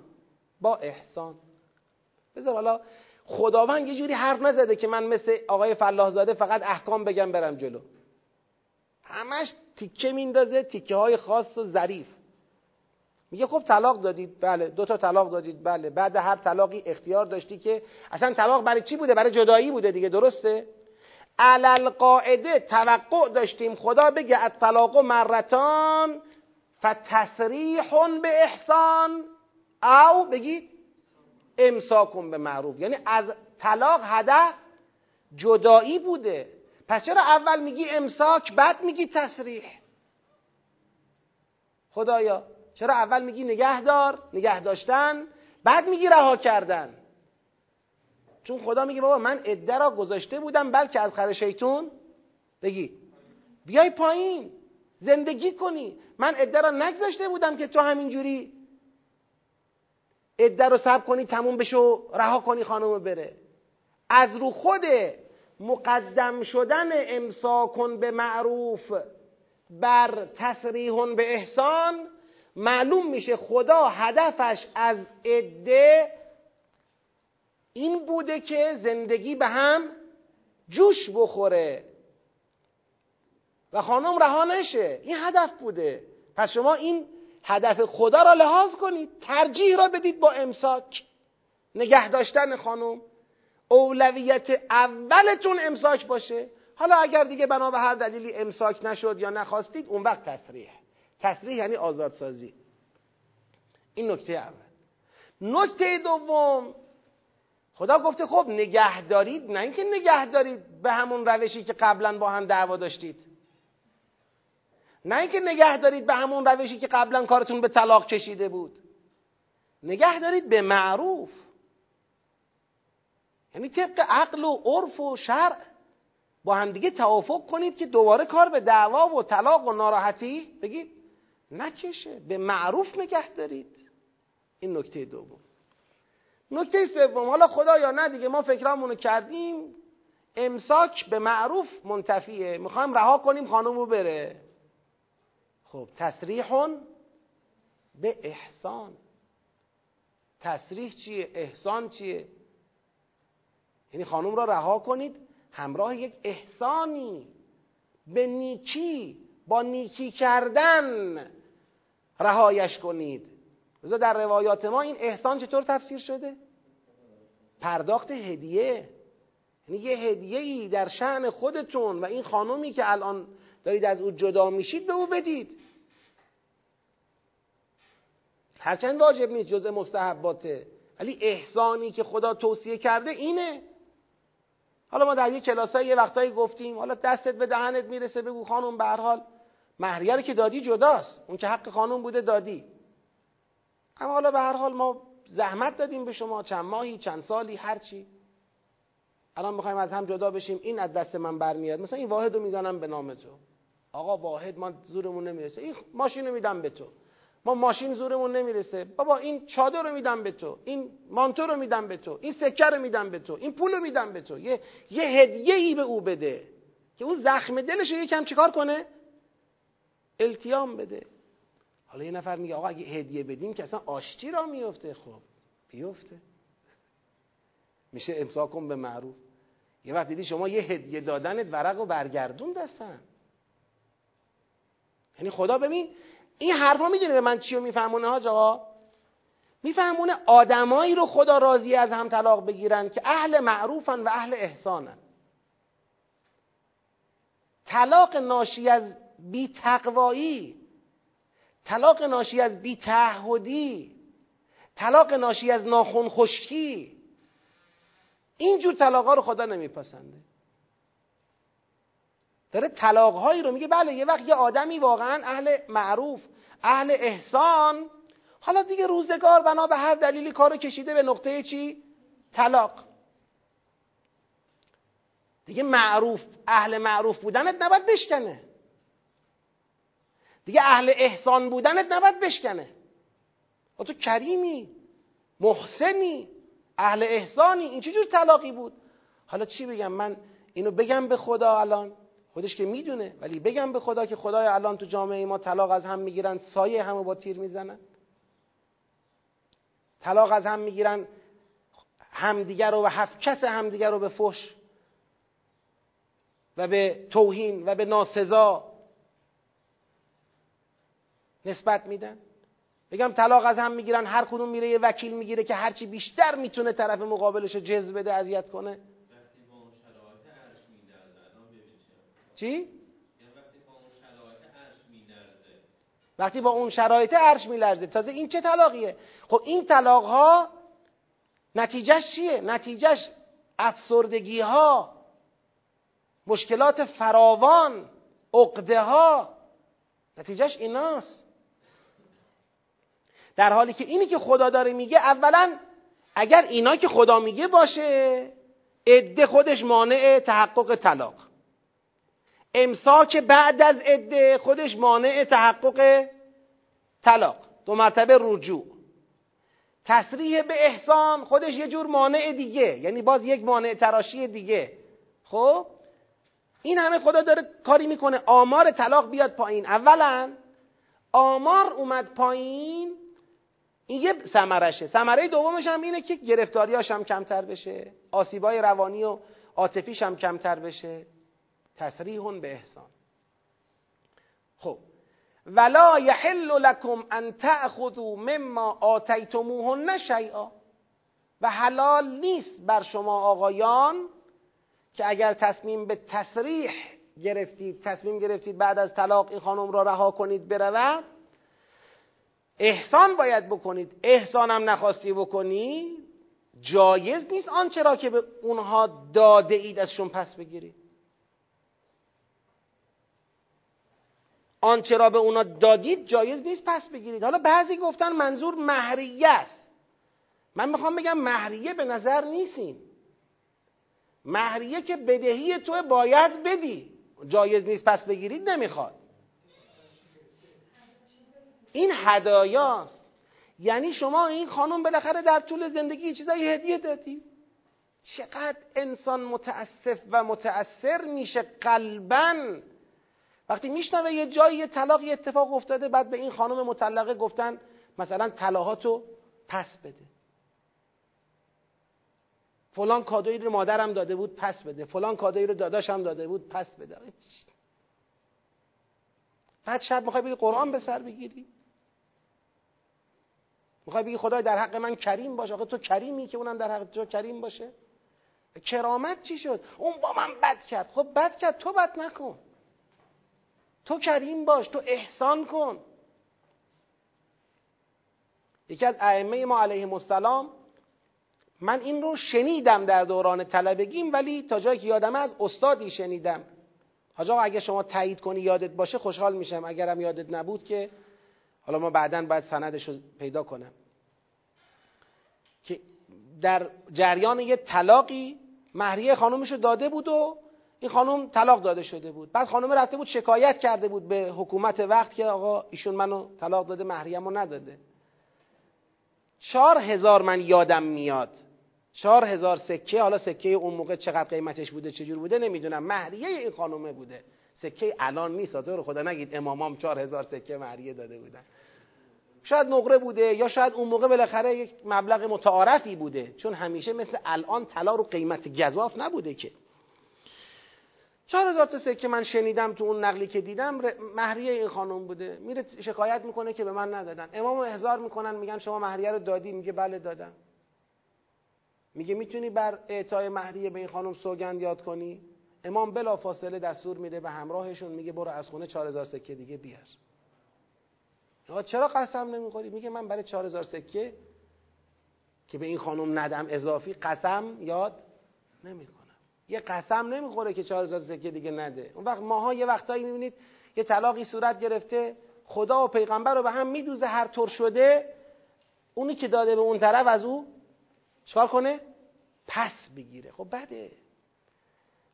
با احسان. بذار حالا خداوند یه جوری حرف نزده که من مثل آقای فلاح زاده فقط احکام بگم برم جلو. همش تیکه میندازه تیکه های خاص و ظریف. میگه خب طلاق دادید بله دو تا طلاق دادید بله. بعد هر طلاقی اختیار داشتی که اصلا طلاق برای چی بوده؟ برای جدایی بوده دیگه درسته؟ علل قاعده توقع داشتیم. خدا بگه از طلاق و مرتان فتصریح به احسان او بگید امساکم به معروف. یعنی از طلاق هدف جدایی بوده. پس چرا اول میگی امساک بعد میگی تصریح؟ خدایا چرا اول میگی نگهدار نگه داشتن بعد میگی رها کردن؟ چون خدا میگه بابا من عده را گذاشته بودم بلکه از خر شیطون. بگی. بیای پایین. زندگی کنی. من عده را نگذاشته بودم که تو همینجوری عده رو سب کنی تموم بشو رها کنی خانم بره. از رو خود مقدم شدن امساکن به معروف بر تصریح به احسان معلوم میشه خدا هدفش از عده این بوده که زندگی به هم جوش بخوره. و خانم رها نشه. این هدف بوده. پس شما این هدف خدا را لحاظ کنید ترجیح را بدید با امساک. نگه داشتن خانم اولویت اولتون امساک باشه. حالا اگر دیگه بنا به هر دلیلی امساک نشد یا نخواستید اون وقت تصریح. تصریح یعنی آزادسازی. این نکته اول. نکته دوم خدا گفته خب نگه دارید نه اینکه نگه دارید به همون روشی که قبلا با هم دعوا داشتید. نه اینکه نگه دارید به همون روشی که قبلا کارتون به طلاق کشیده بود. نگه دارید به معروف. یعنی طبق عقل و عرف و شرع با همدیگه توافق کنید که دوباره کار به دعوا و طلاق و ناراحتی بگید. نکشه. به معروف نگه دارید. این نکته دوم. نکته سوم. حالا خدا یا نه دیگه ما فکرامونو کردیم. امساک به معروف منتفیه. می‌خوایم رها کنیم خانم رو بره. خب تصریح به احسان. تصریح چیه؟ احسان چیه؟ یعنی خانم را رها کنید همراه یک احسانی. به نیکی با نیکی کردن رهایش کنید. لذا در روایات ما این احسان چطور تفسیر شده؟ پرداخت هدیه. یعنی یه هدیه ای در شعن خودتون و این خانومی که الان دارید از او جدا میشید به او بدید. هرچند واجب نیست جزء مستحباته. ولی احسانی که خدا توصیه کرده اینه. حالا ما در یک کلاسای یه وقتایی گفتیم حالا دستت به دهنت می‌رسه بگو خانم به هر حال مهریه که دادی جداست. اون که حق خانم بوده دادی. اما حالا به هر حال ما زحمت دادیم به شما چند ماهی چند سالی هر چی. الان می‌خوایم از هم جدا بشیم این از دست من برمیاد. مثلا این واحد رو می‌زنم به نام تو. آقا واحد ما زورمون نمی‌رسه. این ماشین رو میدم به تو. ما ماشین زورمون نمی‌رسه. بابا این چادر رو میدم به تو این مانتو رو میدم به تو این سکه رو میدم به تو این پول رو میدم به تو. یه, یه هدیه ای به او بده که اون زخم دلش رو یکم چیکار کنه؟ التیام بده. حالا یه نفر میگه آقا اگه هدیه بدیم که اصلا آشتی را میفته. خب بیفته. میشه امساکم به معروف. یه وقت دیدی شما یه هدیه دادنت ورق و برگردون دستن. یعنی خدا ببین این حرفا می‌دونی به من چی رو میفهمونه ها آقا میفهمونه آدمایی رو خدا راضی از هم طلاق بگیرن که اهل معروفن و اهل احسانن. طلاق ناشی از بی تقوایی طلاق ناشی از بی تعهدی طلاق ناشی از ناخون خشکی اینجور طلاق رو خدا نمیپسنده. داره طلاق هایی رو میگه بله یه وقت یه آدمی واقعا اهل معروف اهل احسان. حالا دیگه روزگار بنا به هر دلیلی کارو کشیده به نقطه چی؟ طلاق. دیگه معروف اهل معروف بودنت نباید بشکنه. دیگه اهل احسان بودنت نباید بشکنه. و تو کریمی محسنی اهل احسانی این چجور طلاقی بود. حالا چی بگم؟ من اینو بگم به خدا الان. خودش که می‌دونه ولی بگم به خدا که خدای الان تو جامعه ما طلاق از هم می‌گیرن سایه همو با تیر می‌زنن. طلاق از هم می‌گیرن همدیگر رو و هفت کس همدیگر رو به فش و به توهین و به ناسزا نسبت میدن. بگم طلاق از هم می‌گیرن هر کدوم میره یه وکیل می‌گیره که هرچی بیشتر می‌تونه طرف مقابلش رو جذب بده اذیت کنه. چی؟ وقتی با اون شرایط عرش میلرزه. تازه این چه طلاقیه؟ خب این طلاق ها نتیجهش چیه؟ نتیجهش افسردگی ها مشکلات فراوان عقده ها نتیجهش ایناست. در حالی که اینی که خدا داره میگه اولا اگر اینا که خدا میگه باشه عده خودش مانع تحقق طلاق. امساک بعد از عده خودش مانع تحقق طلاق دو مرتبه رجوع. تصریح به احسان خودش یه جور مانع دیگه یعنی باز یک مانع تراشی دیگه. خب؟ این همه خدا داره کاری می‌کنه. آمار طلاق بیاد پایین. اولا آمار اومد پایین این یه ثمرشه. ثمره دومش هم اینه که گرفتاریاش هم کمتر بشه. آسیبای روانی و عاطفیش هم کمتر بشه. تصریح به احسان. خب. ولا یحل لکم ان تأخذوا مما آتیتموهن شیئا. و حلال نیست بر شما آقایان که اگر تصمیم به تصریح گرفتید تصمیم گرفتید بعد از طلاق این خانم را رها کنید برود احسان باید بکنید. احسانم نخواستی بکنی جایز نیست آنچه را که به اونها داده اید ازشون پس بگیرید. آنچه را به اونا دادید جایز نیست پس بگیرید. حالا بعضی گفتن منظور مهریه است. من می‌خوام بگم مهریه به نظر نیستین مهریه که بدهی تو باید بدی. جایز نیست پس بگیرید نمی‌خواد. این هدایاست. یعنی شما این خانم بالاخره در طول زندگی چیزایی هدیه دادی. چقدر انسان متاسف و متأثر میشه قلبا. وقتی میشنوه یه جایی یه طلاق یه اتفاق افتاده بعد به این خانم مطلقه گفتن مثلا طلاهاتو پس بده. فلان کادویی رو مادرم داده بود پس بده. فلان کادویی رو داداشم داده بود پس بده. بعد شب می‌خوای بری قرآن به سر بگیری؟ می‌خوای بگی خدای در حق من کریم باشه آخه تو کریمی که اونم در حق تو کریم باشه؟ کرامت چی شد؟ اون با من بد کرد. خب بد کرد تو بد نکن. تو کریم باش تو احسان کن. یکی از ائمه ما علیه السلام من این رو شنیدم در دوران طلبگیم ولی تا جایی که یادمه از استادی شنیدم. حاج اگه شما تایید کنی یادت باشه خوشحال میشم. اگرم یادت نبود که حالا ما بعدا باید سندش رو پیدا کنم. که در جریان یه طلاقی مهریه خانومش رو داده بود و این خانم طلاق داده شده بود. بعد خانم رفته بود شکایت کرده بود به حکومت وقت که آقا ایشون منو طلاق داده مهریه‌مو نداده. چهار هزار من یادم میاد. چهار هزار سکه حالا سکه اون موقع چقدر قیمتش بوده چجور بوده نمی‌دونم. مهریه این خانومه بوده. سکه الان نیست رو خدا نگید امامام چهار هزار سکه مهریه داده بودن. شاید نقره بوده یا شاید اون موقع بالاخره یک مبلغ متعارفی بوده. چون همیشه مثل الان طلا رو قیمت گذاف نبوده که. چهار هزار تا سکه من شنیدم تو اون نقلی که دیدم مهریه این خانم بوده. میره شکایت می‌کنه که به من ندادن. امام احضار می‌کنن میگن شما مهریه رو دادی؟ میگه بله دادم. میگه می‌تونی بر اعطای مهریه به این خانم سوگند یاد کنی؟ امام بلا فاصله دستور میده به همراهشون میگه برو از خونه 4000 سکه دیگه بیار. آقا چرا قسم نمی‌خوری؟ میگه من برای 4000 سکه که به این خانم ندم اضافی قسم یاد نمی‌کنم. یه قسم نمی‌خوره که 4000 سکه دیگه نده. اون وقت ماها یه وقتایی می‌بینید یه طلاقی صورت گرفته خدا و پیغمبر رو به هم میدوزه هر طور شده اونی که داده به اون طرف از او چکار کنه؟ پس بگیره. خب بده.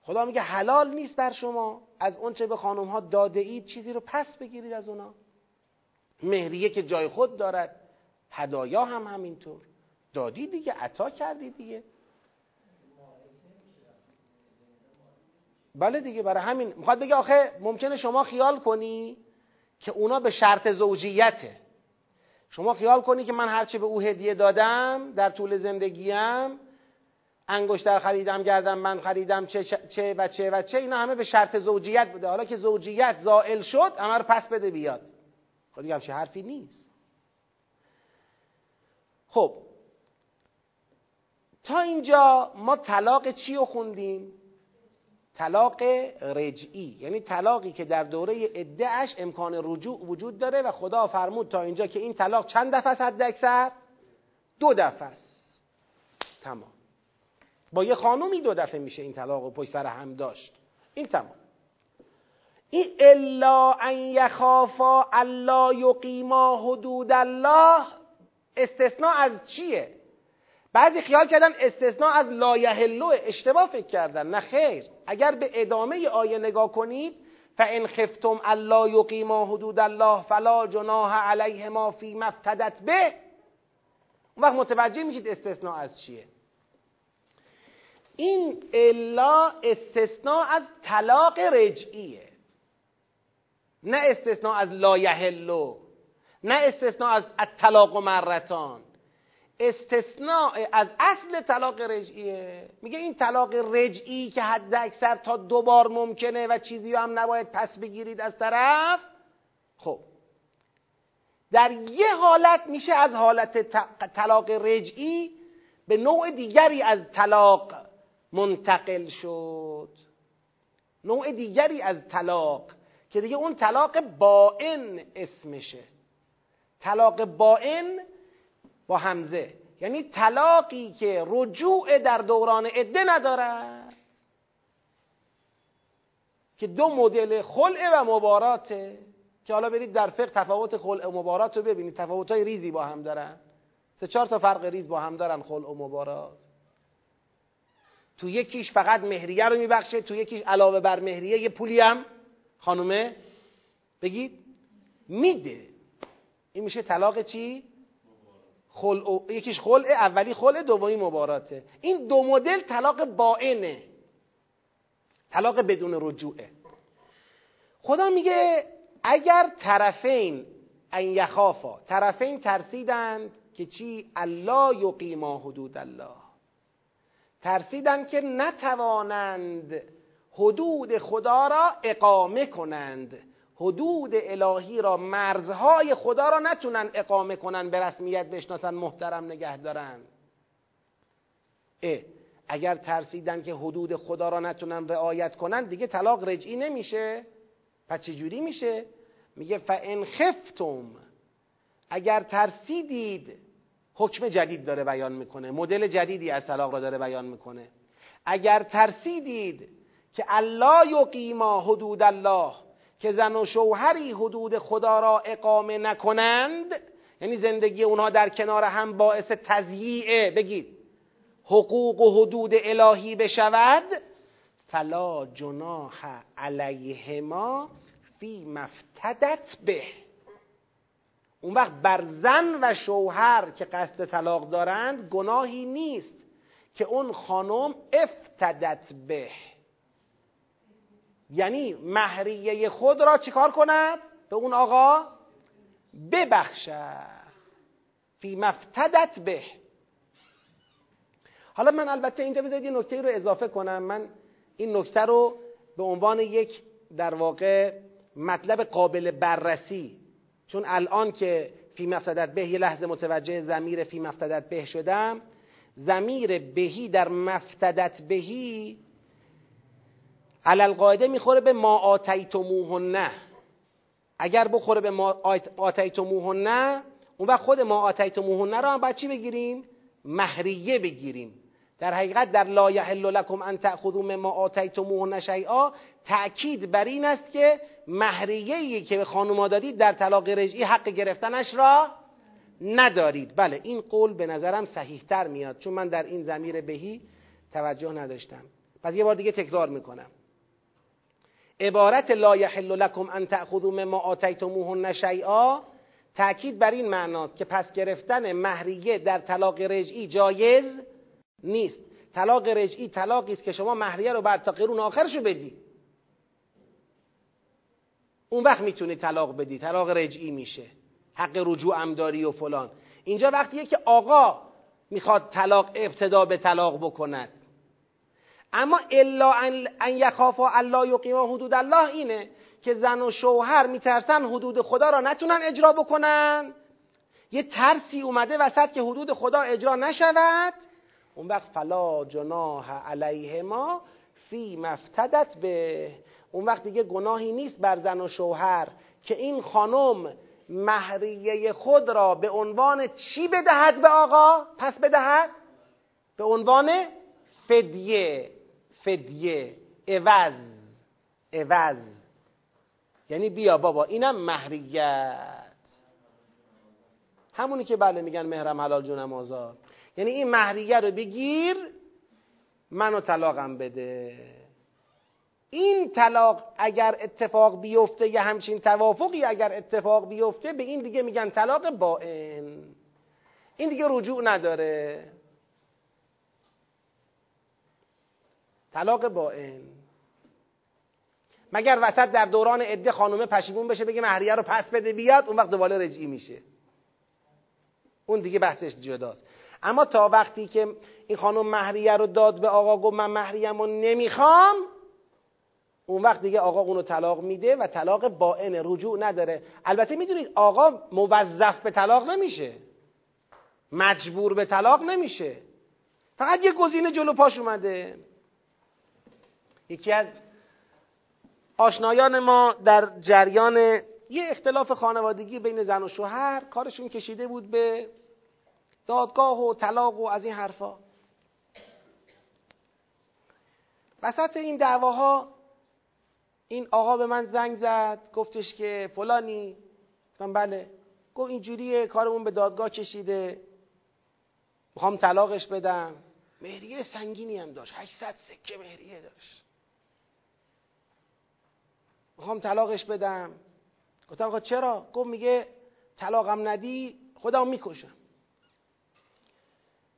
خدا میگه حلال نیست بر شما از اونچه به خانم ها داده اید چیزی رو پس بگیرید از اونا. مهریه که جای خود دارد هدایا هم همینطور. دادی دیگه عطا کردی دیگه. بله دیگه برای همین. می‌خواد بگه آخه ممکنه شما خیال کنی که اونا به شرط زوجیته شما خیال کنی که من هرچه به او هدیه دادم در طول زندگیم انگشتر خریدم گردم من خریدم چه, چه و چه و چه اینا همه به شرط زوجیت بوده. حالا که زوجیت زائل شد همه رو پس بده بیاد. خب دیگه همچه حرفی نیست. خب تا اینجا ما طلاق چی رو خوندیم؟ طلاق رجعی. یعنی طلاقی که در دوره ادعش امکان رجوع وجود داره و خدا فرمود تا اینجا که این طلاق چند دفعه است حد اکثر دو دفعه است. تمام. با یه خانومی دو دفعه میشه این طلاق و پشت سر هم داشت. این تمام. این الا ان یخافا الا یقیما حدود الله استثناء از چیه؟ بعضی خیال کردن استثناء از لا یحلو اشتباه فکر کردن. نه خیر. اگر به ادامه آیه نگاه کنید فان خفتم الا یقیما حدود الله فلا جناح علیهما فی مفتدت به. اون وقت متوجه میشید استثناء از چیه. این الا استثناء از طلاق رجعیه. نه استثناء از لا یحلو نه استثناء از الطلاق مرتان. استثناء از اصل طلاق رجعیه. میگه این طلاق رجعی که حد اکثر تا دو بار ممکنه و چیزی هم نباید پس بگیرید از طرف خب. در یه حالت میشه از حالت طلاق رجعی به نوع دیگری از طلاق منتقل شد. نوع دیگری از طلاق که دیگه اون طلاق باین اسمشه. طلاق باین با همزه یعنی طلاقی که رجوع در دوران عده ندارد. که دو مدل خلع و مباراته. که حالا برید در فقه تفاوت خلع و مبارات رو ببینید. تفاوت های ریزی با هم دارن. سه چهار تا فرق ریز با هم دارن خلع و مبارات. تو یکیش فقط مهریه رو میبخشه تو یکیش علاوه بر مهریه یه پولی هم خانومه. بگید میده. این میشه طلاق چی؟ خل... یکیش خلع اولی خلع دومی مباراته. این دو مدل طلاق باینه. طلاق بدون رجوعه. خدا میگه اگر طرفین ان یخافا طرفین ترسیدند که چی؟ الله یقیما حدود الله. ترسیدند که نتوانند حدود خدا را اقامه کنند. حدود الهی را مرزهای خدا را نتونن اقامه کنن به رسمیت بشناسن محترم نگه دارن. اه اگر ترسیدن که حدود خدا را نتونن رعایت کنن دیگه طلاق رجعی نمیشه. پس چجوری میشه؟ میگه فان خفتم. اگر ترسیدید حکم جدید داره بیان می‌کنه. مدل جدیدی از طلاق را داره بیان می‌کنه. اگر ترسیدید که الله یقیما حدود الله که زن و شوهری حدود خدا را اقامه نکنند یعنی زندگی اونها در کنار هم باعث تضییع بگید حقوق و حدود الهی بشود فلا جناح علیهما فی مفتدت به. اون وقت بر زن و شوهر که قصد طلاق دارند گناهی نیست که اون خانم افتدت به. یعنی مهریه خود را چیکار کند؟ به اون آقا ببخشد فی مفتدت به. حالا من البته اینجا بذارید یه نکته رو اضافه کنم. من این نکته رو به عنوان یک در واقع مطلب قابل بررسی چون الان که فی مفتدت به یه لحظه متوجه زمیر فی مفتدت به شدم زمیر بهی در مفتدت بهی علل قاعده می‌خوره به ما آتیتموهن اگر بخوره به ما آتیتموهن اون وقت خود ما آتیتموهن رو هم باید چی بگیریم؟ مهریه بگیریم. در حقیقت در لا یحل لکم ان تأخذوا مما آتیتموهن شیئا تأکید بر این است که مهریه که به خانوما دادید در طلاق رجعی حق گرفتنش را ندارید. بله این قول به نظرم صحیح تر میاد چون من در این زمیر بهی توجه نداشتم. پس یه بار دیگه تکرار می‌کنم. عبارت لا یحل لکم ان تأخذوا مما آتیتموهن شیئا تأکید بر این معناست که پس گرفتن مهریه در طلاق رجعی جایز نیست. طلاق رجعی طلاقی است که شما مهریه رو بعد تا قرون آخرشو بدی. اون وقت می‌تونی طلاق بدی. طلاق رجعی میشه. حق رجوع هم داری و فلان. اینجا وقتیه که آقا می‌خواد طلاق ابتدا به طلاق بکند. اما الا ان یخافا الله یقیما حدود الله اینه که زن و شوهر میترسن حدود خدا را نتونن اجرا بکنن. یه ترسی اومده وسط که حدود خدا اجرا نشود. اون وقت فلا جناح علیهما فی مفتدت به. اون وقت دیگه گناهی نیست بر زن و شوهر که این خانم مهریه خود را به عنوان چی بدهد به آقا؟ پس بدهد؟ به عنوان فدیه. فدیه. عوض. عوض. یعنی بیا بابا اینم مهریت همونی که بله میگن مهرم حلال جونم آزاد. یعنی این مهریه رو بگیر منو طلاقم بده. این طلاق اگر اتفاق بیفته یا همچین توافقی اگر اتفاق بیفته به این دیگه میگن طلاق بائن این دیگه رجوع نداره. طلاق بائن مگر وسط در دوران عده خانومه پشیمون بشه بگه مهریه رو پس بده بیاد اون وقت دوباره رجعی میشه. اون دیگه بحثش جداست. اما تا وقتی که این خانم مهریه رو داد به آقا گفت من مهریم رو نمی‌خوام اون وقت دیگه آقا اونو طلاق میده و طلاق بائن رجوع نداره. البته می‌دونید آقا موظف به طلاق نمیشه. مجبور به طلاق نمیشه. فقط یه گزینه جلو پاش اومده. یکی از آشنایان ما در جریان یه اختلاف خانوادگی بین زن و شوهر کارشون کشیده بود به دادگاه و طلاق و از این حرفا. وسط این دعواها این آقا به من زنگ زد گفتش که فلانی. گفتم بله. گفت اینجوریه کارمون به دادگاه کشیده. می‌خوام طلاقش بدم. مهریه سنگینی هم داشت. 800 سکه مهریه داشت. می‌خوام طلاقش بدم. گفتم آقا چرا؟ گفت میگه طلاقم ندی خودم می‌کشم.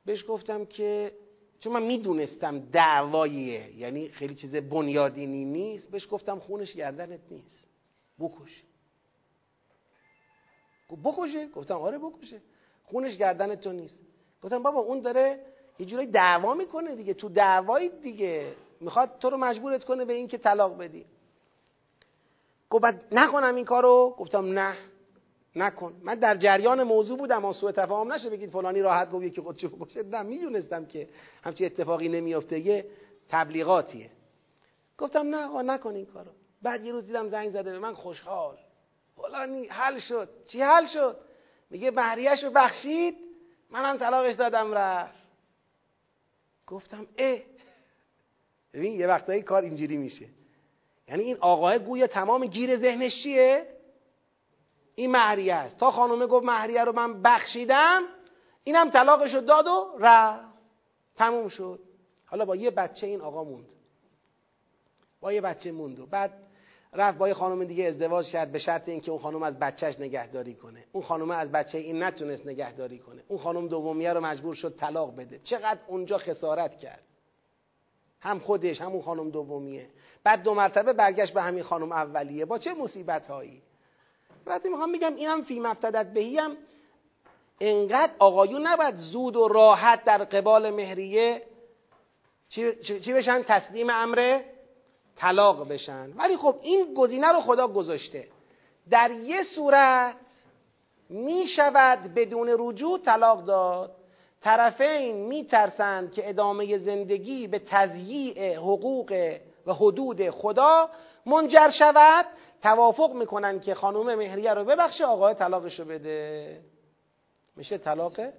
بهش گفتم که چون من می‌دونستم دعواییه یعنی خیلی چیز بنیادینی نیست بهش گفتم خونش گردنت نیست. بکش. بکشه؟ گفتم آره بکشه. خونش گردن تو نیست. گفتم بابا اون داره یه جورایی دعوا می‌کنه دیگه تو دعوایی دیگه. می‌خواد تو رو مجبورت کنه به این که طلاق بدی. گفت نکنم این کارو. گفتم نه نکن. من در جریان موضوع بودم اما سوء تفاهم نشه بگید فلانی راحت گفت یکی خودشو بکشه نه می‌دونستم که همچی اتفاقی نمیافته یه تبلیغاتیه. گفتم نه نکن این کارو. بعد یه روز دیدم زنگ زده به من خوشحال. فلانی حل شد. چی حل شد؟ میگه بحریهش رو بخشید. منم طلاقش دادم رفت. گفتم اه. ببین یه وقتایی کار اینجوری میشه. یعنی این آقاه گویا تمام گیر ذهنش چیه؟ این مهریه است. تا خانومه گفت مهریه رو من بخشیدم اینم طلاقش رو داد و رفت. تموم شد. حالا با یه بچه این آقا موند. با یه بچه موند و بعد رفت با یه خانم دیگه ازدواج کرد به شرط اینکه اون خانم از بچهش نگهداری کنه. اون خانم از بچه این نتونست نگهداری کنه. اون خانم دومیه رو مجبور شد طلاق بده. چقدر اونجا خسارت کرد. هم خودش هم اون خانم دومیه. بعد دو مرتبه برگشت به همین خانم اولیه. با چه مصیبت هایی وقتی می‌خوام میگم اینم فی مبتدت بهی هم انقدر آقایون نباید زود و راحت در قبال مهریه چی, چی بشن؟ تسلیم امر طلاق بشن. ولی خب این گزینه رو خدا گذاشته. در یه صورت می شود بدون رجوع طلاق داد. طرفین میترسند که ادامه زندگی به تضییع حقوق و حدود خدا منجر شود. توافق می‌کنن که خانوم مهریه رو ببخشه آقای طلاقش رو بده. میشه طلاقه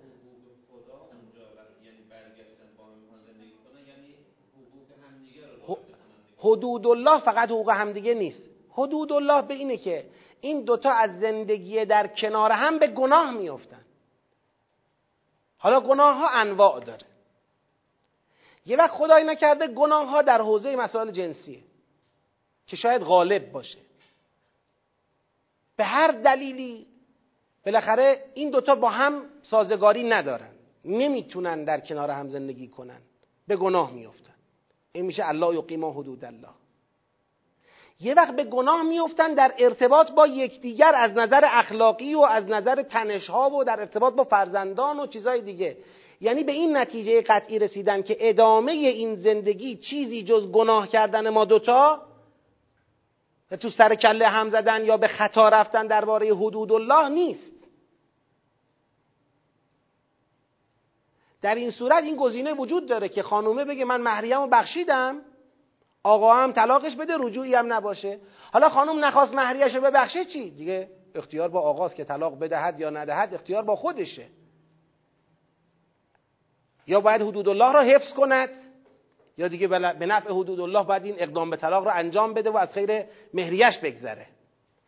حدود الله فقط حقوق همدیگه نیست. حدود الله به اینه که این دوتا از زندگی در کنار هم به گناه میفتن حالا گناه ها انواع داره. یه وقت خدای نکرده گناه ها در حوزه مسائل جنسیه که شاید غالب باشه. به هر دلیلی بالاخره این دوتا با هم سازگاری ندارن. نمی‌تونن در کنار هم زندگی کنن. به گناه میفتن این میشه الله یقیما حدود الله. یه وقت به گناه میفتن در ارتباط با یکدیگر از نظر اخلاقی و از نظر تنشها و در ارتباط با فرزندان و چیزهای دیگه. یعنی به این نتیجه قطعی رسیدن که ادامه این زندگی چیزی جز گناه کردن ما دوتا تو سر کله هم زدن یا به خطا رفتن درباره حدود الله نیست. در این صورت این گزینه وجود داره که خانومه بگه من مهریم رو بخشیدم آقا هم طلاقش بده رجوعی هم نباشه. حالا خانم نخواست مهریش رو ببخشه چی؟ دیگه اختیار با آقاست که طلاق بدهد یا ندهد اختیار با خودشه. یا باید حدود الله را حفظ کند یا دیگه به نفع حدود الله باید این اقدام به طلاق را انجام بده و از خیر مهریش بگذره.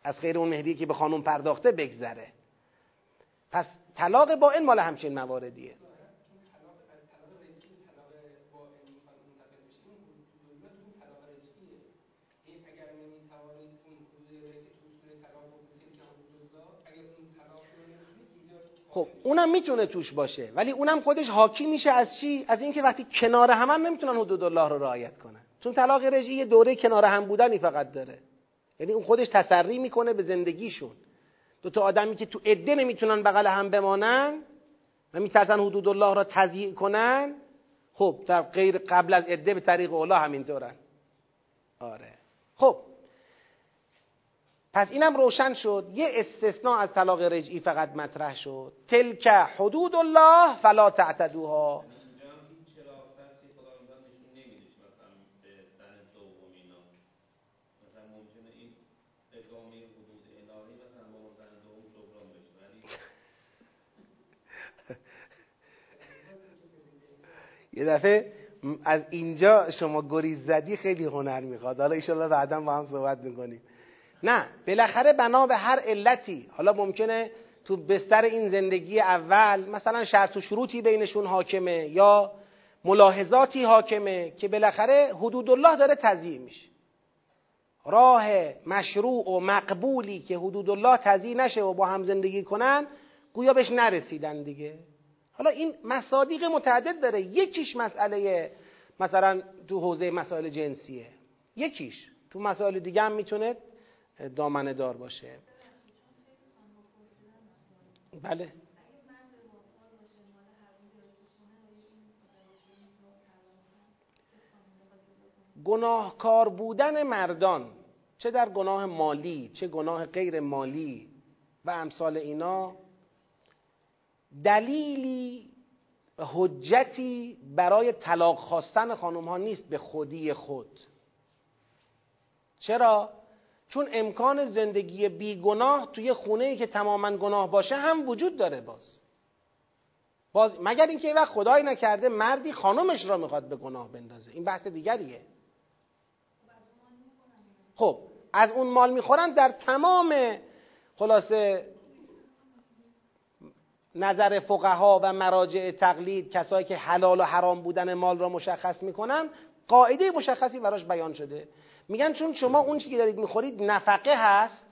از خیر اون مهریه که به خانم پرداخته بگذره. پس طلاق با این مال همچین مواردیه. خب اونم می‌تونه توش باشه ولی اونم خودش حاکی میشه از چی؟ از اینکه وقتی کنار هم, هم نمی‌تونن حدود الله رو رعایت کنن. چون طلاق رجعی یه دوره کنار هم بودنی فقط داره. یعنی اون خودش تسری می‌کنه به زندگیشون. دو تا آدمی که تو عده نمی‌تونن بغل هم بمانن و میترسن حدود الله را تضییع کنن خب در غیر قبل از عده به طریق الله همینطورن. آره. خب پس اینم روشن شد. یه استثناء از طلاق رجعی فقط مطرح شد. تلک حدود الله فلا تعتدوها. یه دفعه از اینجا شما گریز زدی خیلی هنر می‌خواد. حالا ایشالله بعدا با هم صحبت می‌کنیم. نه بالاخره بنا به هر علتی. حالا ممکنه تو بستر این زندگی اول مثلا شرط و شروطی بینشون حاکمه یا ملاحظاتی حاکمه که بالاخره حدود الله داره تضییع میشه. راه مشروع و مقبولی که حدود الله تضییع نشه و با هم زندگی کنن گویا بهش نرسیدن دیگه. حالا این مصادیق متعدد داره. یکیش مسئله مثلا تو حوزه مسائل جنسیه. یکیش. تو مسائل دیگه هم می‌تونه دامنه دار باشه. بله. گناهکار بودن مردان چه در گناه مالی چه گناه غیر مالی و امثال اینا دلیلی حجتی برای طلاق خواستن خانم ها نیست به خودی خود. چرا؟ چون امکان زندگی بیگناه توی خونه ای که تماما گناه باشه هم وجود داره باز. باز مگر اینکه وقت خدایی نکرده مردی خانمش را می‌خواد به گناه بندازه. این بحث دیگریه. خب از اون مال می‌خورن در تمام خلاصه نظر فقها و مراجع تقلید کسایی که حلال و حرام بودن مال را مشخص می‌کنن قاعده مشخصی براش بیان شده. میگن چون شما اون چیزی که دارید می‌خورید نفقه هست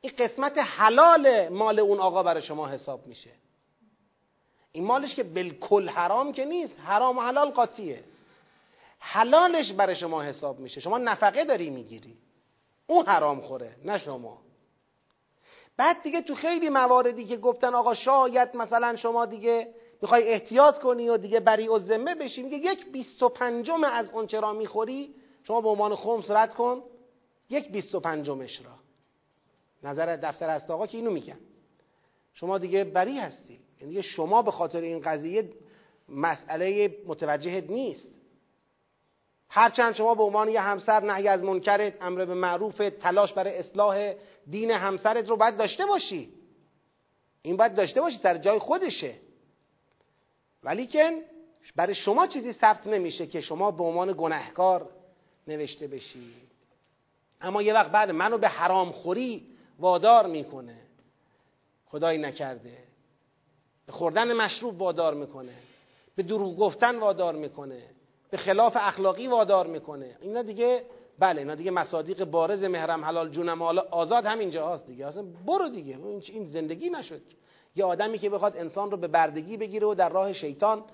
این قسمت حلال مال اون آقا برای شما حساب میشه. این مالش که بالکل حرام که نیست حرام و حلال قاطیه. حلالش برای شما حساب میشه. شما نفقه داری می‌گیری. اون حرام خوره نه شما. بعد دیگه تو خیلی مواردی که گفتن آقا شاید مثلا شما دیگه می‌خوای احتیاط کنی و دیگه بری و ذمه بشی میگه یک بیست و پنجم از اون چرا می‌خوری شما به عنوان خمس رد کن. یک بیست و پنجمش را. نظر دفتر است آقا که اینو میگن. شما دیگه بری هستی. یعنی دیگه شما به خاطر این قضیه مسئله متوجهت نیست. هرچند شما به عنوان یه همسر نهی از منکرت امر به معروف تلاش برای اصلاح دین همسرت رو باید داشته باشی. این باید داشته باشی در جای خودشه. ولیکن برای شما چیزی ثبت نمیشه که شما به عنوان گناهکار نوشته بشی. اما یه وقت بعد منو به حرام خوری وادار می‌کنه. خدایی نکرده. به خوردن مشروب وادار می‌کنه. به دروغ گفتن وادار می‌کنه. به خلاف اخلاقی وادار می‌کنه. اینا دیگه بله اینا دیگه مصادیق بارز محرم حلال جونم آزاد همینجا هست دیگه. اصلا برو دیگه. این زندگی نشد یه آدمی که بخواد انسان رو به بردگی بگیره و در راه شیطان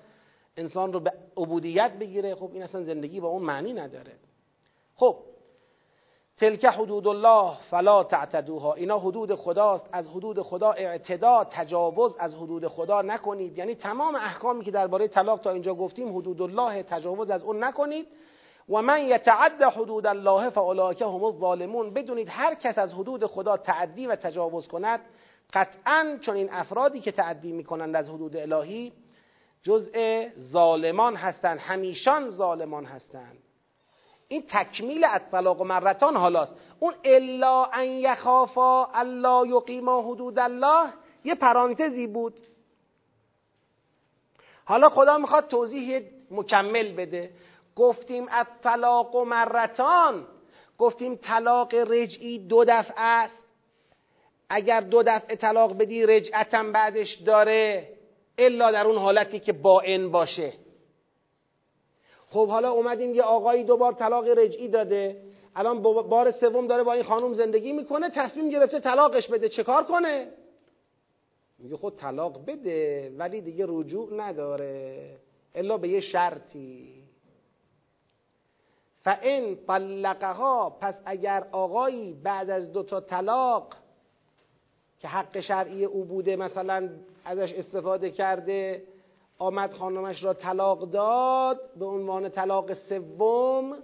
انسان رو به عبودیت بگیره خب این اصلا زندگی با اون معنی نداره. خب تلک حدود الله فلا تعتدوها. اینا حدود خداست. از حدود خدا اعتدا تجاوز از حدود خدا نکنید. یعنی تمام احکامی که درباره طلاق تا اینجا گفتیم حدود الله تجاوز از اون نکنید. و من یتعد حدود الله فاولئک هم الظالمون. بدونید هر کس از حدود خدا تعدی و تجاوز کند قطعا چون این افرادی که تعدی می‌کنند از حدود الهی جزء ظالمان هستند. همیشان ظالمان هستند. این تکمیل اطلاق و مرتان حالاست. اون الا ان یخافا الله یقیما حدود الله یه پرانتزی بود. حالا خدا می‌خواد توضیح مکمل بده. گفتیم اطلاق و مرتان گفتیم طلاق رجعی دو دفعه است. اگر دو دفعه طلاق بدی رجعتم بعدش داره. الا در اون حالتی که با ان باشه. خب حالا اومدیم یه آقایی دوبار طلاق رجعی داده. الان بار سوم داره با این خانم زندگی می‌کنه تصمیم گرفته طلاقش بده. چه کار کنه؟ میگه خود طلاق بده ولی دیگه رجوع نداره. الا به یه شرطی. فان طلقها پس اگر آقایی بعد از دو تا طلاق که حق شرعی او بوده مثلا ازش استفاده کرده آمد خانمش را طلاق داد به عنوان طلاق سوم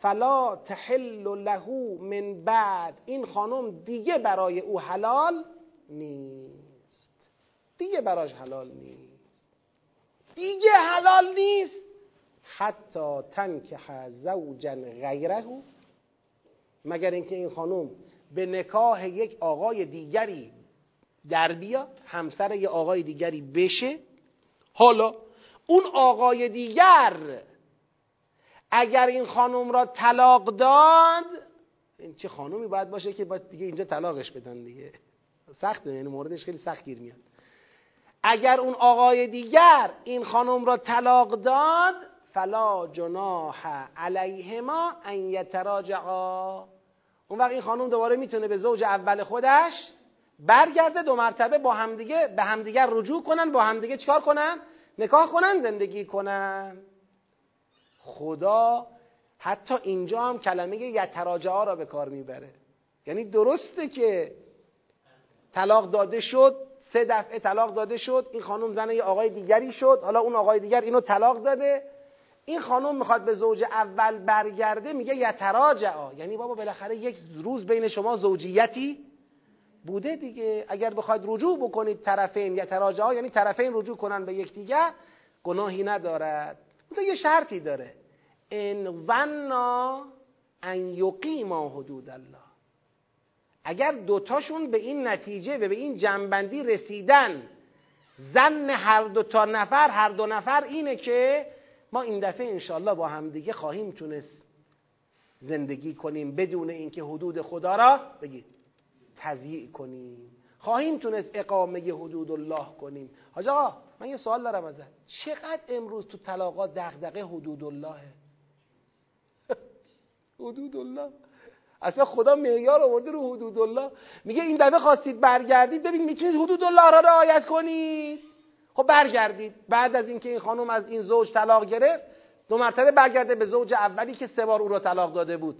فلا تحل له من بعد. این خانم دیگه برای او حلال نیست. دیگه براش حلال نیست. دیگه حلال نیست. حتی تنکح زوجا غیره مگر اینکه این خانم به نکاح یک آقای دیگری در بیاد همسر یک آقای دیگری بشه. حالا اون آقای دیگر اگر این خانم را طلاق داد این چه خانومی باید باشه که باید دیگه اینجا طلاقش بدن دیگه؟ سخته یعنی موردش خیلی سخت گیر میاد. اگر اون آقای دیگر این خانم را طلاق داد فلا جناح علیهما ان یتراجعا. اون وقت این خانم دوباره می‌تونه به زوج اول خودش برگرده دو مرتبه با همدیگه به همدیگه رجوع کنن با همدیگه چیکار کنن؟ نکاح کنن زندگی کنن. خدا حتی اینجا هم کلمه یتراجعا را به کار می‌بره. یعنی درسته که طلاق داده شد سه دفعه طلاق داده شد این خانم زن یه آقای دیگری شد حالا اون آقای دیگر اینو طلاق داده. این خانم می‌خواد به زوج اول برگرده میگه یتراجعا. یعنی بابا بالاخره یک روز بین شما زوجیتی. بوده دیگه. اگر بخواید رجوع بکنید طرفین یتراجعا یعنی طرفین رجوع کنن به یکدیگر گناهی ندارد. اون یه شرطی داره. ان ظنا ان یقیما حدود الله. اگر دوتاشون به این نتیجه و به این جنبندی رسیدن زن هر دو تا نفر هر دو نفر اینه که ما این دفعه انشالله با همدیگه خواهیم تونست زندگی کنیم بدون اینکه حدود خدا را بگید تضییع کنیم. خواهیم تونست اقامه حدود الله کنیم. حاج آقا من یه سوال دارم ازت. چقدر امروز تو طلاقات دغدغه حدود اللهه حدود الله اصلا خدا معیار آورده رو حدود الله میگه این دفعه خواستید برگردید ببین می‌تونید حدود الله را رعایت کنید. خب برگردید. بعد از اینکه این خانم از این زوج طلاق گرفت دو مرتبه برگرده به زوج اولی که سه بار او را طلاق داده بود.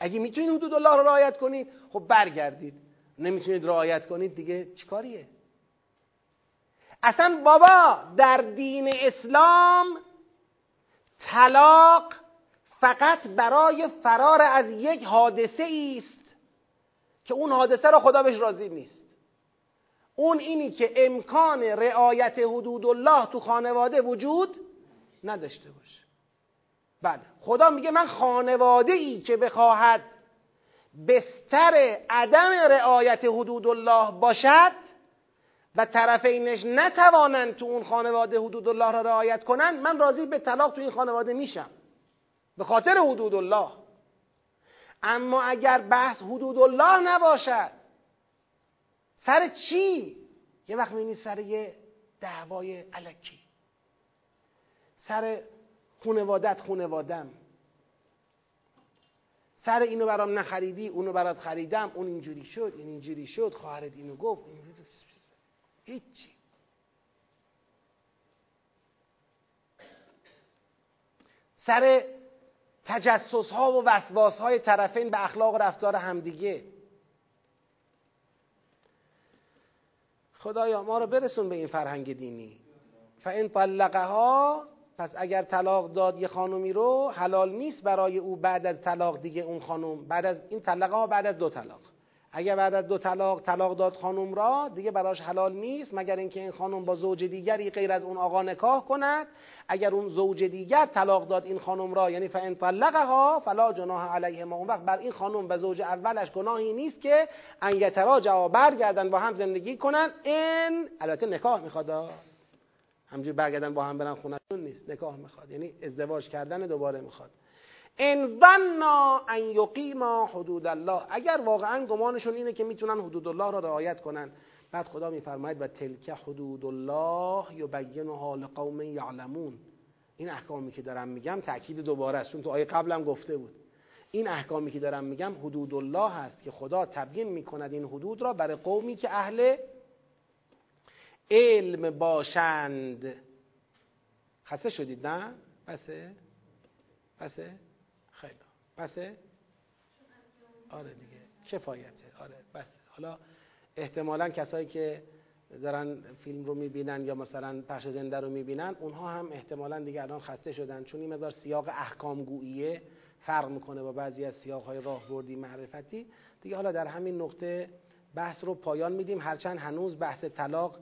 اگه می‌تونید حدود الله را رعایت کنید خب برگردید. نمی‌تونید رعایت کنید دیگه چیکاریه اصلا بابا در دین اسلام طلاق فقط برای فرار از یک حادثه است که اون حادثه را خدا بهش راضی نیست. اون اینی که امکان رعایت حدود الله تو خانواده وجود نداشته باشه. بله. خدا میگه من خانواده ای که بخواهد بستر عدم رعایت حدود الله باشد و طرفینش نتوانند تو اون خانواده حدود الله را رعایت کنند من راضی به طلاق تو این خانواده میشم. به خاطر حدود الله. اما اگر بحث حدود الله نباشد سر چی؟ یه وقت می‌بینی سر یه دعوای علکی. سر خونوادت خونوادم. سر اینو برام نخریدی اونو برات خریدم. اون اینجوری شد این اینجوری شد. خواهرت اینو گفت. هیچی. سر تجسس ها و وسواس های طرفین به اخلاق و رفتار همدیگه. خدایا ما رو برسون به این فرهنگ دینی. فان طلقها پس اگر طلاق داد یه خانومی رو حلال نیست برای او بعد از طلاق دیگه اون خانم بعد از این طلقه بعد از دو طلاق. اگر بعد از دو طلاق طلاق داد خانم را دیگه براش حلال نیست مگر اینکه این خانم با زوج دیگری غیر از اون آقا نکاح کند. اگر اون زوج دیگر طلاق داد این خانم را یعنی فان طلقها فلا جناح علیه ما اون وقت بر این خانم و زوج اولش گناهی نیست که ان یتراجعوا برگردن با هم زندگی کنن. این البته نکاح می‌خواد. همجوری برگردن با هم برن خونهشون نیست. نکاح می‌خواد. یعنی ازدواج کردن دوباره می‌خواد. ان ظنا ان یقیما حدود الله. اگر واقعا گمانشون اینه که می‌تونن حدود الله را رعایت کنن. بعد خدا میفرماید و تلک حدود الله یبینها لقوم یعلمون. این احکامی که دارم میگم تاکید دوباره است چون تو آیه قبلم گفته بود. این احکامی که دارم میگم حدود الله هست که خدا تبیین می‌کند این حدود را برای قومی که اهل علم باشند خسته شدید نه؟ بسه؟ بسه؟ خیلی بسه؟ آره دیگه کفایته آره بس حالا احتمالا کسایی که دارن فیلم رو می‌بینن یا مثلا پخش زنده رو می‌بینن اونها هم احتمالا دیگه الان خسته شدن چون این مقدار سیاق احکام گوییه فرق می‌کنه با بعضی از سیاق های راهبردی معرفتی دیگه حالا در همین نقطه بحث رو پایان میدیم هرچند هنوز بحث طلاق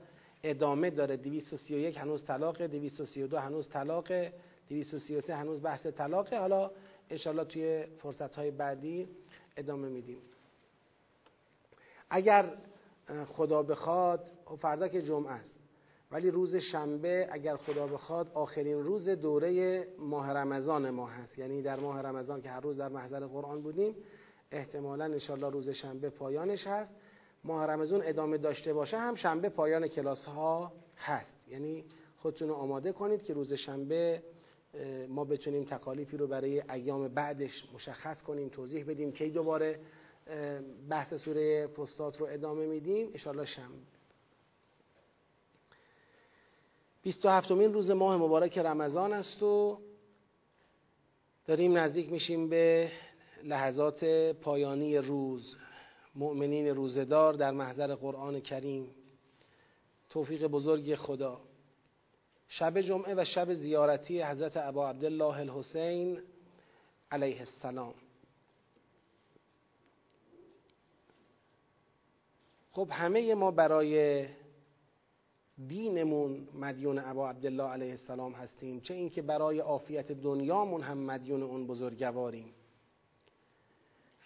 ادامه داره. 231 هنوز طلاق 232 هنوز طلاق 233 هنوز بحث طلاقه. حالا انشالله توی فرصت های بعدی ادامه میدیم. اگر خدا بخواد خب فردا که جمعه است. ولی روز شنبه اگر خدا بخواد آخرین روز دوره ماه رمضان ما هست. یعنی در ماه رمضان که هر روز در محضر قرآن بودیم احتمالا انشالله روز شنبه پایانش هست. ماه رمضان ادامه داشته باشه هم شنبه پایان کلاس ها هست. یعنی خودتون آماده کنید که روز شنبه ما بتونیم تکالیفی رو برای ایام بعدش مشخص کنیم توضیح بدیم کی دوباره بحث سوره فستات رو ادامه میدیم. انشالله شنبه. 27 مین روز ماه مبارک رمضان است و داریم نزدیک میشیم به لحظات پایانی روز. مؤمنین روزدار در محضر قرآن کریم. توفیق بزرگ خدا. شب جمعه و شب زیارتی حضرت ابا عبدالله الحسین علیه السلام. خب همه ما برای دینمون مدیون ابا عبدالله علیه السلام هستیم چه اینکه برای عافیت دنیامون هم مدیون اون بزرگواریم.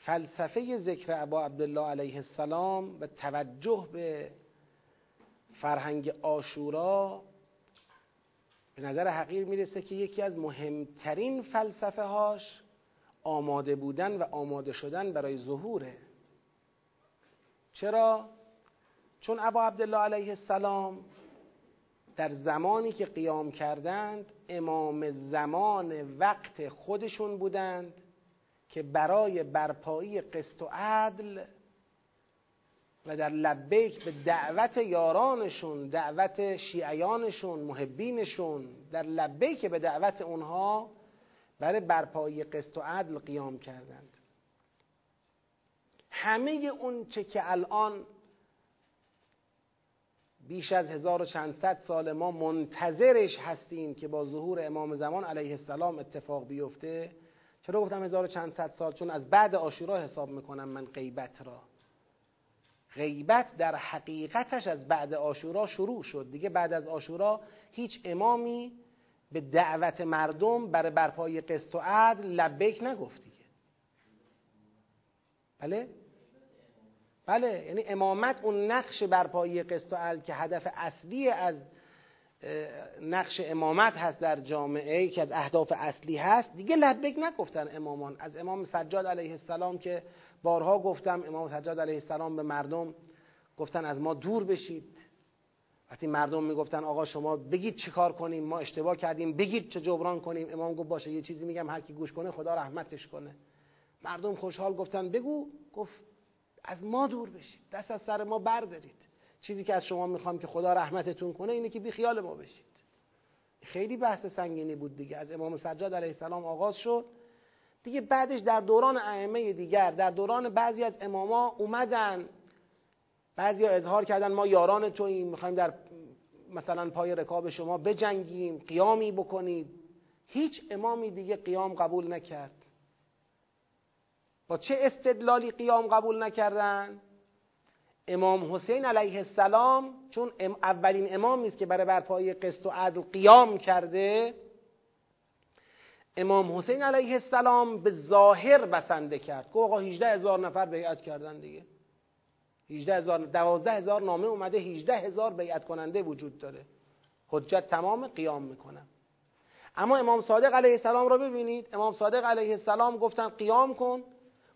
فلسفه ذکر ابا عبدالله علیه السلام و توجه به فرهنگ آشورا به نظر حقیر می‌رسه که یکی از مهمترین فلسفه هاش آماده بودن و آماده شدن برای ظهوره چرا؟ چون ابا عبدالله علیه السلام در زمانی که قیام کردند امام زمان وقت خودشون بودند که برای برپایی قسط و عدل و در لبیک به دعوت یارانشون دعوت شیعیانشون محبینشون در لبیک به دعوت اونها برای برپایی قسط و عدل قیام کردند. همه اون چه که الان بیش از هزار و چندصد سال ما منتظرش هستیم که با ظهور امام زمان علیه السلام اتفاق بیفته چرا گفتم هزار و چندصد سال؟ چون از بعد آشورا حساب می‌کنم من غیبت را. غیبت در حقیقتش از بعد آشورا شروع شد. دیگه بعد از آشورا هیچ امامی به دعوت مردم برای برپای قسط و عدل لبیک نگفت دیگه. بله؟ بله یعنی امامت اون نقش برپایی قسط و عدل که هدف اصلی از نقش امامت هست در جامعه که از اهداف اصلی هست. دیگه لبک نگفتن امامان. از امام سجاد علیه السلام که بارها گفتم امام سجاد علیه السلام به مردم گفتن از ما دور بشید. وقتی مردم می‌گفتن آقا شما بگید چه کار کنیم؟ ما اشتباه کردیم. بگید چه جبران کنیم. امام گفت باشه یه چیزی میگم هر کی گوش کنه خدا رحمتش کنه. مردم خوشحال گفتن بگو. گفت از ما دور بشید. دست از سر ما بردارید. چیزی که از شما می‌خوام که خدا رحمتتون کنه اینه که بی خیال ما بشید. خیلی بحث سنگینی بود دیگه. از امام سجاد علیه السلام آغاز شد. دیگه بعدش در دوران ائمه دیگر در دوران بعضی از اماما اومدن. بعضی ها اظهار کردن ما یاران توییم می‌خوایم در مثلا پای رکاب شما بجنگیم قیامی بکنید هیچ امامی دیگه قیام قبول نکرد. با چه استدلالی قیام قبول نکردن؟ امام حسین علیه السلام چون اولین امامی است که برای برپایی قسط و عدل قیام کرده امام حسین علیه السلام به ظاهر بسنده کرد. که آقا 18 هزار نفر بیعت کردن دیگه. 18 هزار 12 هزار نامه اومده 18 هزار بیعت کننده وجود داره. حجت تمام قیام می‌کنم اما امام صادق علیه السلام را ببینید. امام صادق علیه السلام گفتن قیام کن.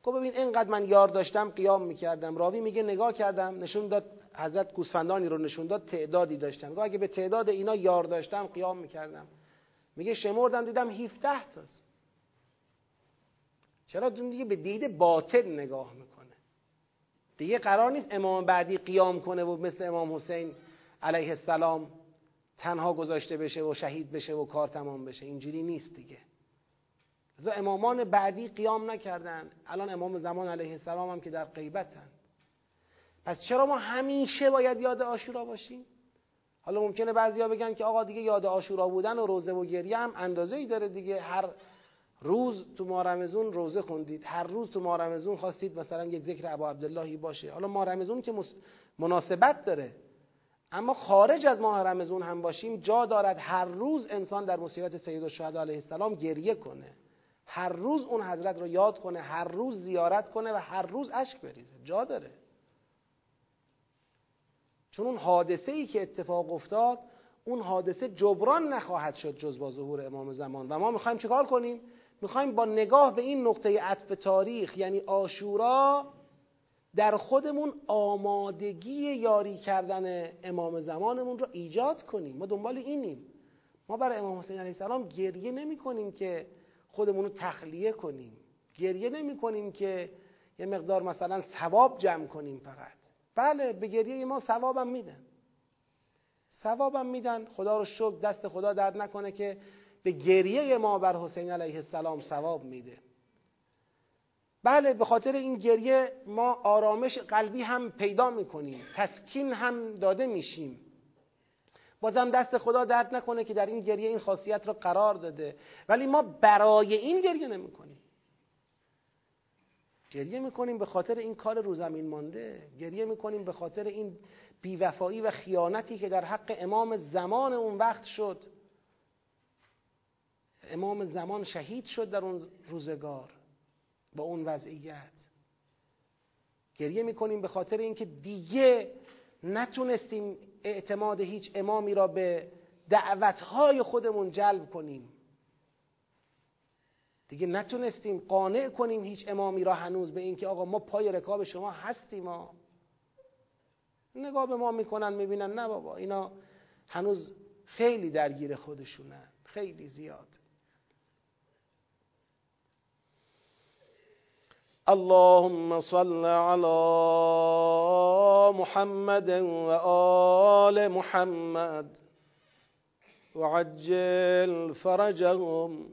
گفت ببین اینقدر من یار داشتم قیام می‌کردم. راوی میگه نگاه کردم نشون داد حضرت گوسفندانی رو نشون داد تعدادی داشتم. گفت اگه به تعداد اینا یار داشتم قیام می‌کردم. میگه شمردم دیدم 17 تاست. چرا؟ دیگه به دید باطن نگاه می‌کنه. دیگه قرار نیست امام بعدی قیام کنه و مثل امام حسین علیه السلام تنها گذاشته بشه و شهید بشه و کار تمام بشه. اینجوری نیست دیگه. از امامان بعدی قیام نکردن الان امام زمان علیه السلام هم که در غیبتن. پس چرا ما همیشه باید یاد آشورا باشیم؟ حالا ممکنه بعضیا بگن که آقا دیگه یاد آشورا بودن و روزه و گریه هم اندازه ای داره دیگه. هر روز تو ماه رمزون روزه خوندید هر روز تو ماه رمزون خواستید مثلا یک ذکر ابا عبداللهی باشه. حالا ماه رمزون که مناسبت داره. اما خارج از ماه رمزون هم باشیم جا دارد هر روز انسان در مصیبت سید الشهدا علیه السلام گریه کنه. هر روز اون حضرت رو یاد کنه هر روز زیارت کنه و هر روز اشک بریزه. جا داره. چون اون حادثه ای که اتفاق افتاد اون حادثه جبران نخواهد شد جز با ظهور امام زمان. و ما می‌خوایم چیکار کنیم؟ می‌خوایم با نگاه به این نقطه عطف تاریخ یعنی آشورا در خودمون آمادگی یاری کردن امام زمانمون رو ایجاد کنیم. ما دنبال اینیم. ما برای امام حسین علیه السلام گریه نمی کنیم که خودمون رو تخلیه کنیم. گریه نمی کنیم که یه مقدار مثلا ثواب جمع کنیم فقط. بله به گریه ما ثوابم میدن. ثوابم میدن. خدا رو شکر دست خدا درد نکنه که به گریه ما بر حسین علیه السلام ثواب میده. بله به خاطر این گریه ما آرامش قلبی هم پیدا می‌کنیم. تسکین هم داده میشیم. بازم دست خدا درد نکنه که در این گریه این خاصیت را قرار داده. ولی ما برای این گریه نمی‌کنیم. گریه می‌کنیم به خاطر این کار رو زمین مانده. گریه می‌کنیم به خاطر این بیوفایی و خیانتی که در حق امام زمان اون وقت شد. امام زمان شهید شد در اون روزگار با اون وضعیت. گریه می‌کنیم به خاطر اینکه دیگه نتونستیم اعتماد هیچ امامی را به دعوتهای خودمون جلب کنیم. دیگه نتونستیم قانع کنیم هیچ امامی را هنوز به اینکه آقا ما پای رکاب شما هستیم ما نگاه به ما می‌کنن می‌بینن نه بابا اینا هنوز خیلی درگیر خودشونن خیلی زیاد. اللهم صل على محمد وآل محمد. وعجل فرجهم.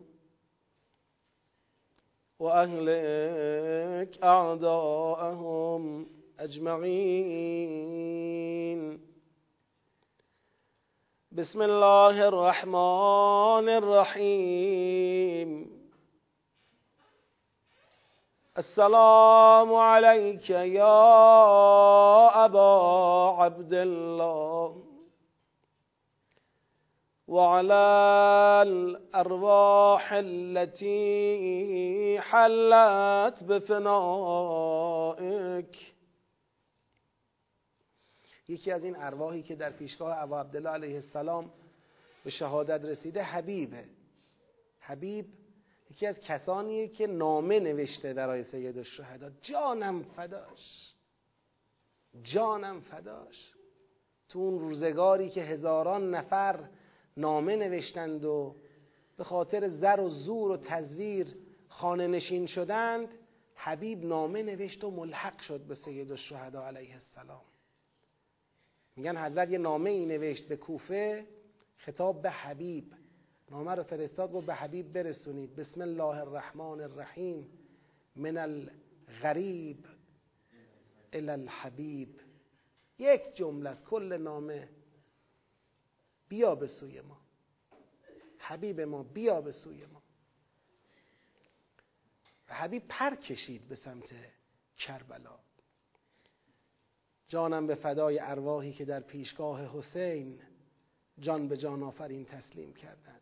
وأهلك أعداءهم أجمعين. بسم الله الرحمن الرحيم. السلام عليك يا أبا عبد الله وعلى الأرواح التي حلت بفنائك یکی از این ارواحی که در پیشگاه ابا عبدالله علیه السلام به شهادت رسیده حبیبه. حبیب یکی از کسانیه که نامه نوشته آیه سید الشهدا. جانم فداش. جانم فداش. تو اون روزگاری که هزاران نفر نامه نوشتند و به خاطر زر و زور و تزویر خانه نشین شدند حبیب نامه نوشت و ملحق شد به سید الشهدا علیه السلام. میگن حضرت یه نامه ای نوشت به کوفه خطاب به حبیب. نامه رو فرستاد گفت به حبیب برسونید. بسم الله الرحمن الرحیم. من الغریب الى الحبیب. یک جمله از کل نامه بیا به سوی ما. حبیب ما بیا به سوی ما. و حبیب پر کشید به سمت کربلا. جانم به فدای ارواحی که در پیشگاه حسین جان به جان آفرین تسلیم کردند.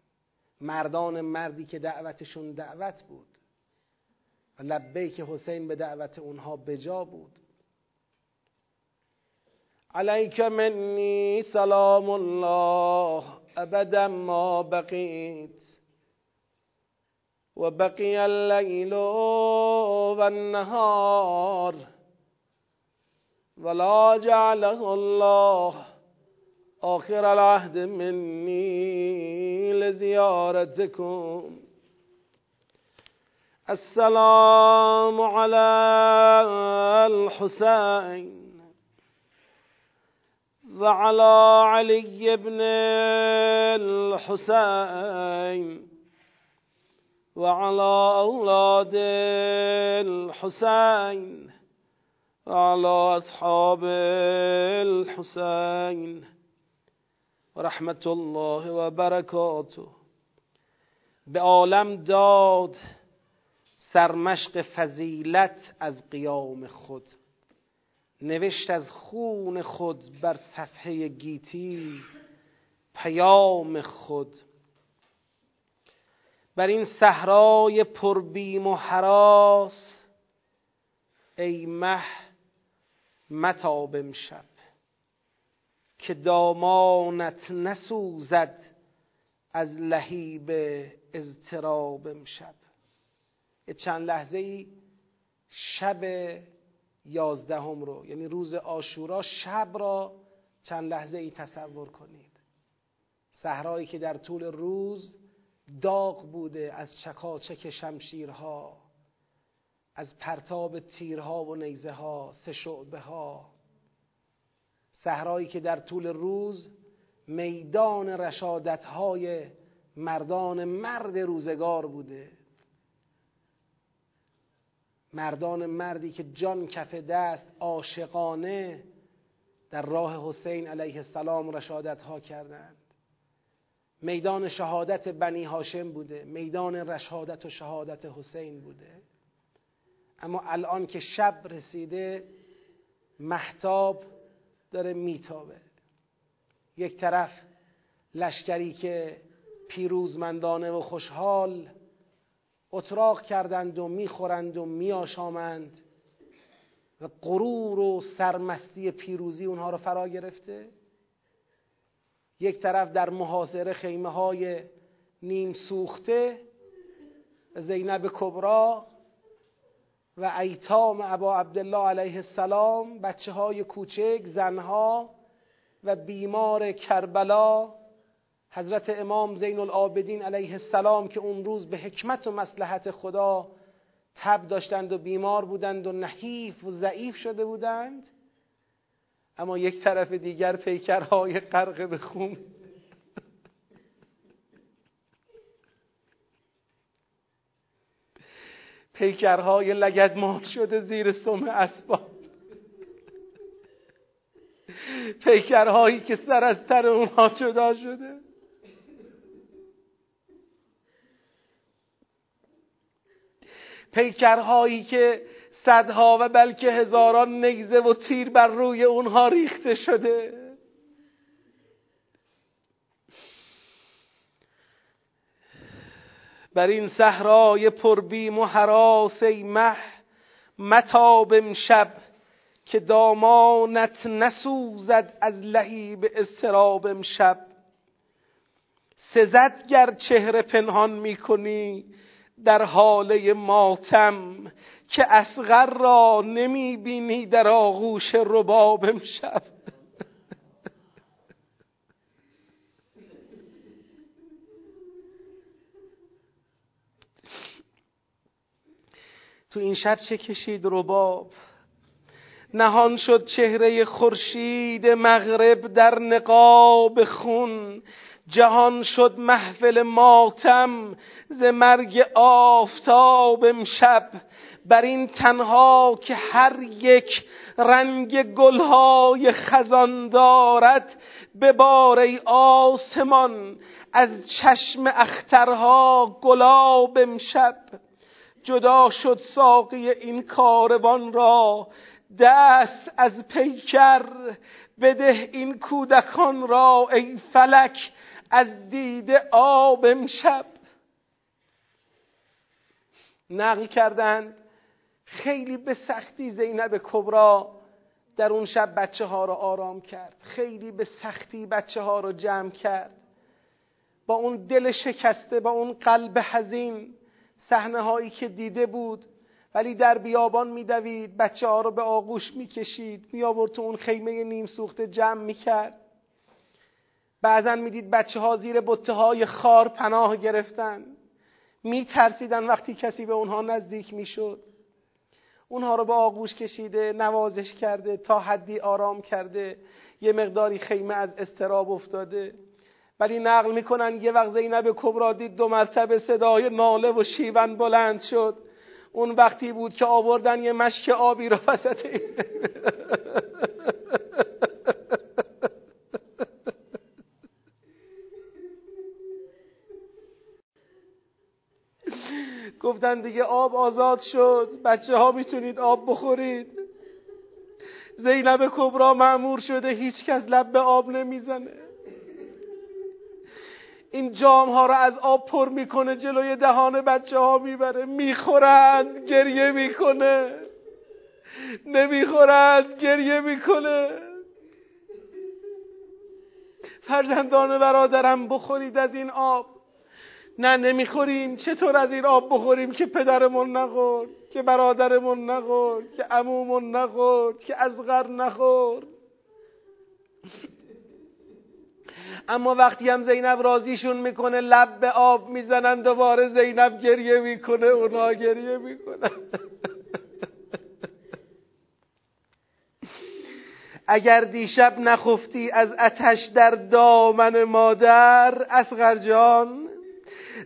مردان مردی که دعوتشون دعوت بود. و که حسین به دعوت اونها بجا بود. علیک منی سلام الله ابدا ما بقیت. و بقی اللیل و النهار. ولا جعله الله آخر العهد مني لزيارتكم السلام على الحسين وعلى علي بن الحسين وعلى أولاد الحسين وعلى أصحاب الحسين. رحمت الله و برکاته به عالم داد سرمشق فضیلت از قیام خود. نوشت از خون خود بر صفحه گیتی پیام خود. بر این صحرای پربیم و حراس ای مه متاب امشب. که دامانت نسوزد از لهیب اضطراب امشب. یه چند لحظه ای شب یازدهم رو یعنی روز آشورا شب را چند لحظه ای تصور کنید. صحرایی که در طول روز داغ بوده از چکاچک شمشیرها از پرتاب تیرها و نیزه ها سه شعبه ها صحرایی که در طول روز میدان رشادت های مردان مرد روزگار بوده. مردان مردی که جان کف دست عاشقانه در راه حسین علیه السلام رشادت ها کردند. میدان شهادت بنی هاشم بوده میدان رشادت و شهادت حسین بوده. اما الان که شب رسیده محتاب داره میتابه. یک طرف لشکری که پیروزمندانه و خوشحال اتراق کردند و می‌خورند و میآشامند و غرور و سرمستی پیروزی اونها رو فرا گرفته. یک طرف در محاصره خیمه های نیم سوخته زینب کبرا و ایتام ابا عبدالله علیه السلام بچه های کوچک زنها و بیمار کربلا حضرت امام زین العابدین علیه السلام که اون روز به حکمت و مسلحت خدا تب داشتند و بیمار بودند و نحیف و ضعیف شده بودند. اما یک طرف دیگر پیکرهای غرق به خون پیکرهای لگدمال شده زیر سم اسباب. پیکرهایی که سر از تر اونها جدا شده. پیکرهایی که صدها و بلکه هزاران نگزه و تیر بر روی اونها ریخته شده. بر این صحرای پربیم و حراس ای مه متاب امشب که دامانت نسوزد از لهیب استراب امشب. سزد گر چهره پنهان می‌کنی در حاله ماتم که اصغر را نمی بینی در آغوش رباب امشب. تو این شب چه کشید رباب؟ نهان شد چهره خورشید مغرب در نقاب خون. جهان شد محفل ماتم ز مرگ آفتاب امشب. بر این تنها که هر یک رنگ گلهای خزان دارد. به باره آسمان از چشم اخترها گلاب امشب. جدا شد ساقی این کاروان را. دست از پیکر بده این کودکان را ای فلک از دید آب امشب. نقل کردند خیلی به سختی زینب کبرا در اون شب بچه ها را آرام کرد. خیلی به سختی بچه ها را جمع کرد. با اون دل شکسته با اون قلب حزین صحنه هایی که دیده بود ولی در بیابان میدوید بچه ها رو به آغوش می‌کشید میآورد تو اون خیمه نیم سوخته جمع می‌کرد. بعضا می‌دید بچه ها زیر بطه های خار پناه گرفتن. میترسیدن وقتی کسی به اونها نزدیک می‌شد. اونها رو به آغوش کشیده نوازش کرده تا حدی آرام کرده. یه مقداری خیمه از استراب افتاده. ولی نقل می‌کنن یه وقت زینب کبرا دید دو مرتبه صدای ناله و شیون بلند شد. اون وقتی بود که آوردن یه مشک آبی رو وسط گفتن دیگه آب آزاد شد. بچه ها می‌تونید آب بخورید. زینب کبرا معمور شده هیچ کس لب به آب نمی‌زنه. این جام ها رو از آب پر می‌کنه جلوی دهان بچه ها می‌بره. می‌خورند گریه می‌کنه. نمی‌خورند گریه می‌کنه. فرزندان برادرم بخورید از این آب. نه نمی‌خوریم. چطور از این آب بخوریم که پدرمون نخورد که برادرمون نخورد که عمومون نخورد که ازغر نخورد؟ اما وقتی هم زینب راضیشون می‌کنه لب به آب می‌زنن دوباره زینب گریه می‌کنه اونا گریه می‌کنن. اگر دیشب نخفتی از اتش در دامن مادر اسغر جان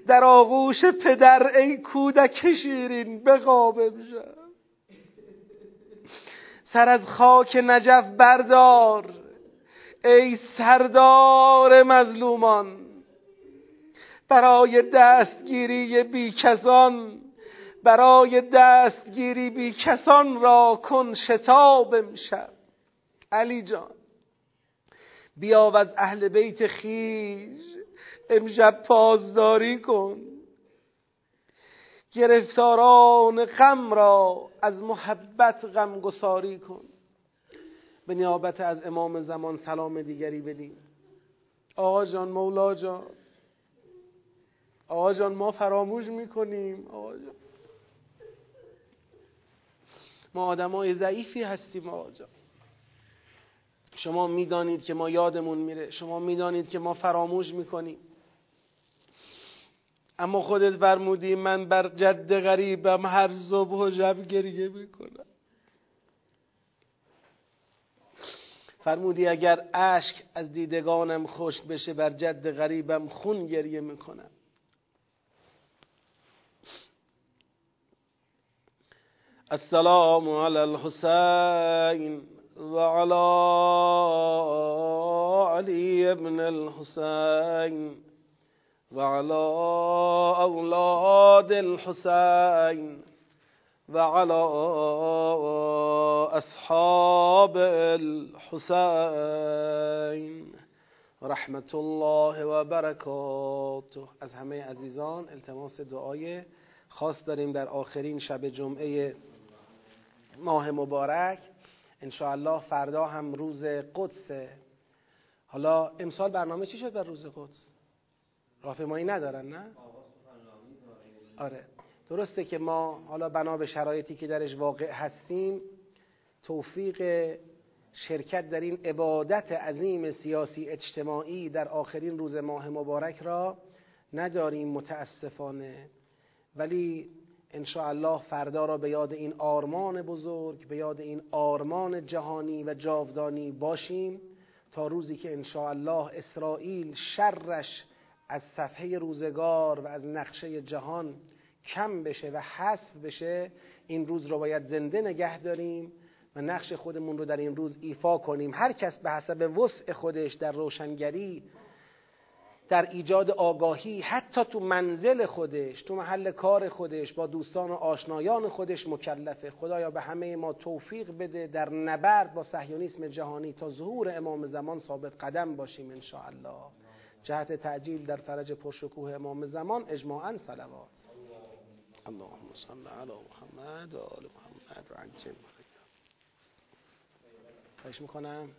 در آغوش پدر ای کودک شیرین به خواب امشب. سر از خاک نجف بردار. ای سردار مظلومان برای دستگیری بیکسان برای دستگیری بی کسان را کن شتاب امشب. علی جان بیا و از اهل بیت خیش امشب پازداری کن. گرفتاران غم را از محبت غمگساری کن. به نیابت از امام زمان سلام دیگری بدیم. آقا جان مولا جان. آقا جان ما فراموش می‌کنیم. آقا جان. ما آدمای ضعیفی هستیم آقا جان. شما می‌دانید که ما یادمون میره. شما می‌دانید که ما فراموش می‌کنیم. اما خودت فرمودی من بر جد غریبم هر صبح و شب گریه می‌کنم. فرمودی اگر اشک از دیدگانم خوش بشه بر جد غریبم خون گریه می‌کنم. السلام على الحسين وعلى علي بن الحسين وعلى أولاد الحسين وعلى أصحاب الحسين رحمة الله وبركاته از همه عزیزان التماس دعای خاص داریم در آخرین شب جمعه ماه مبارک. الله فردا هم روز قدسه حالا امسال برنامه چی شد بر روز قدس؟ راهپیمایی ندارن نه؟ آره. درسته که ما حالا بنا به شرایطی که درش واقع هستیم توفیق شرکت در این عبادت عظیم سیاسی اجتماعی در آخرین روز ماه مبارک را نداریم متاسفانه. ولی الله فردا را به یاد این آرمان بزرگ به یاد این آرمان جهانی و جاودانی باشیم تا روزی که الله اسرائیل شرش از صفحه روزگار و از نقشه جهان کم بشه و حذف بشه این روز رو باید زنده نگه داریم و نقش خودمون رو در این روز ایفا کنیم. هر کس به حسب وسع خودش در روشنگری در ایجاد آگاهی حتی تو منزل خودش تو محل کار خودش با دوستان و آشنایان خودش مکلفه. خدایا به همه ما توفیق بده در نبرد با صهیونیسم جهانی تا ظهور امام زمان ثابت قدم باشیم ان الله جهت تعجیل در فرج پرشکوه امام زمان اجماعا صلوات. اللهم صل علی محمد و آل محمد و عجل خواهش می‌کنم.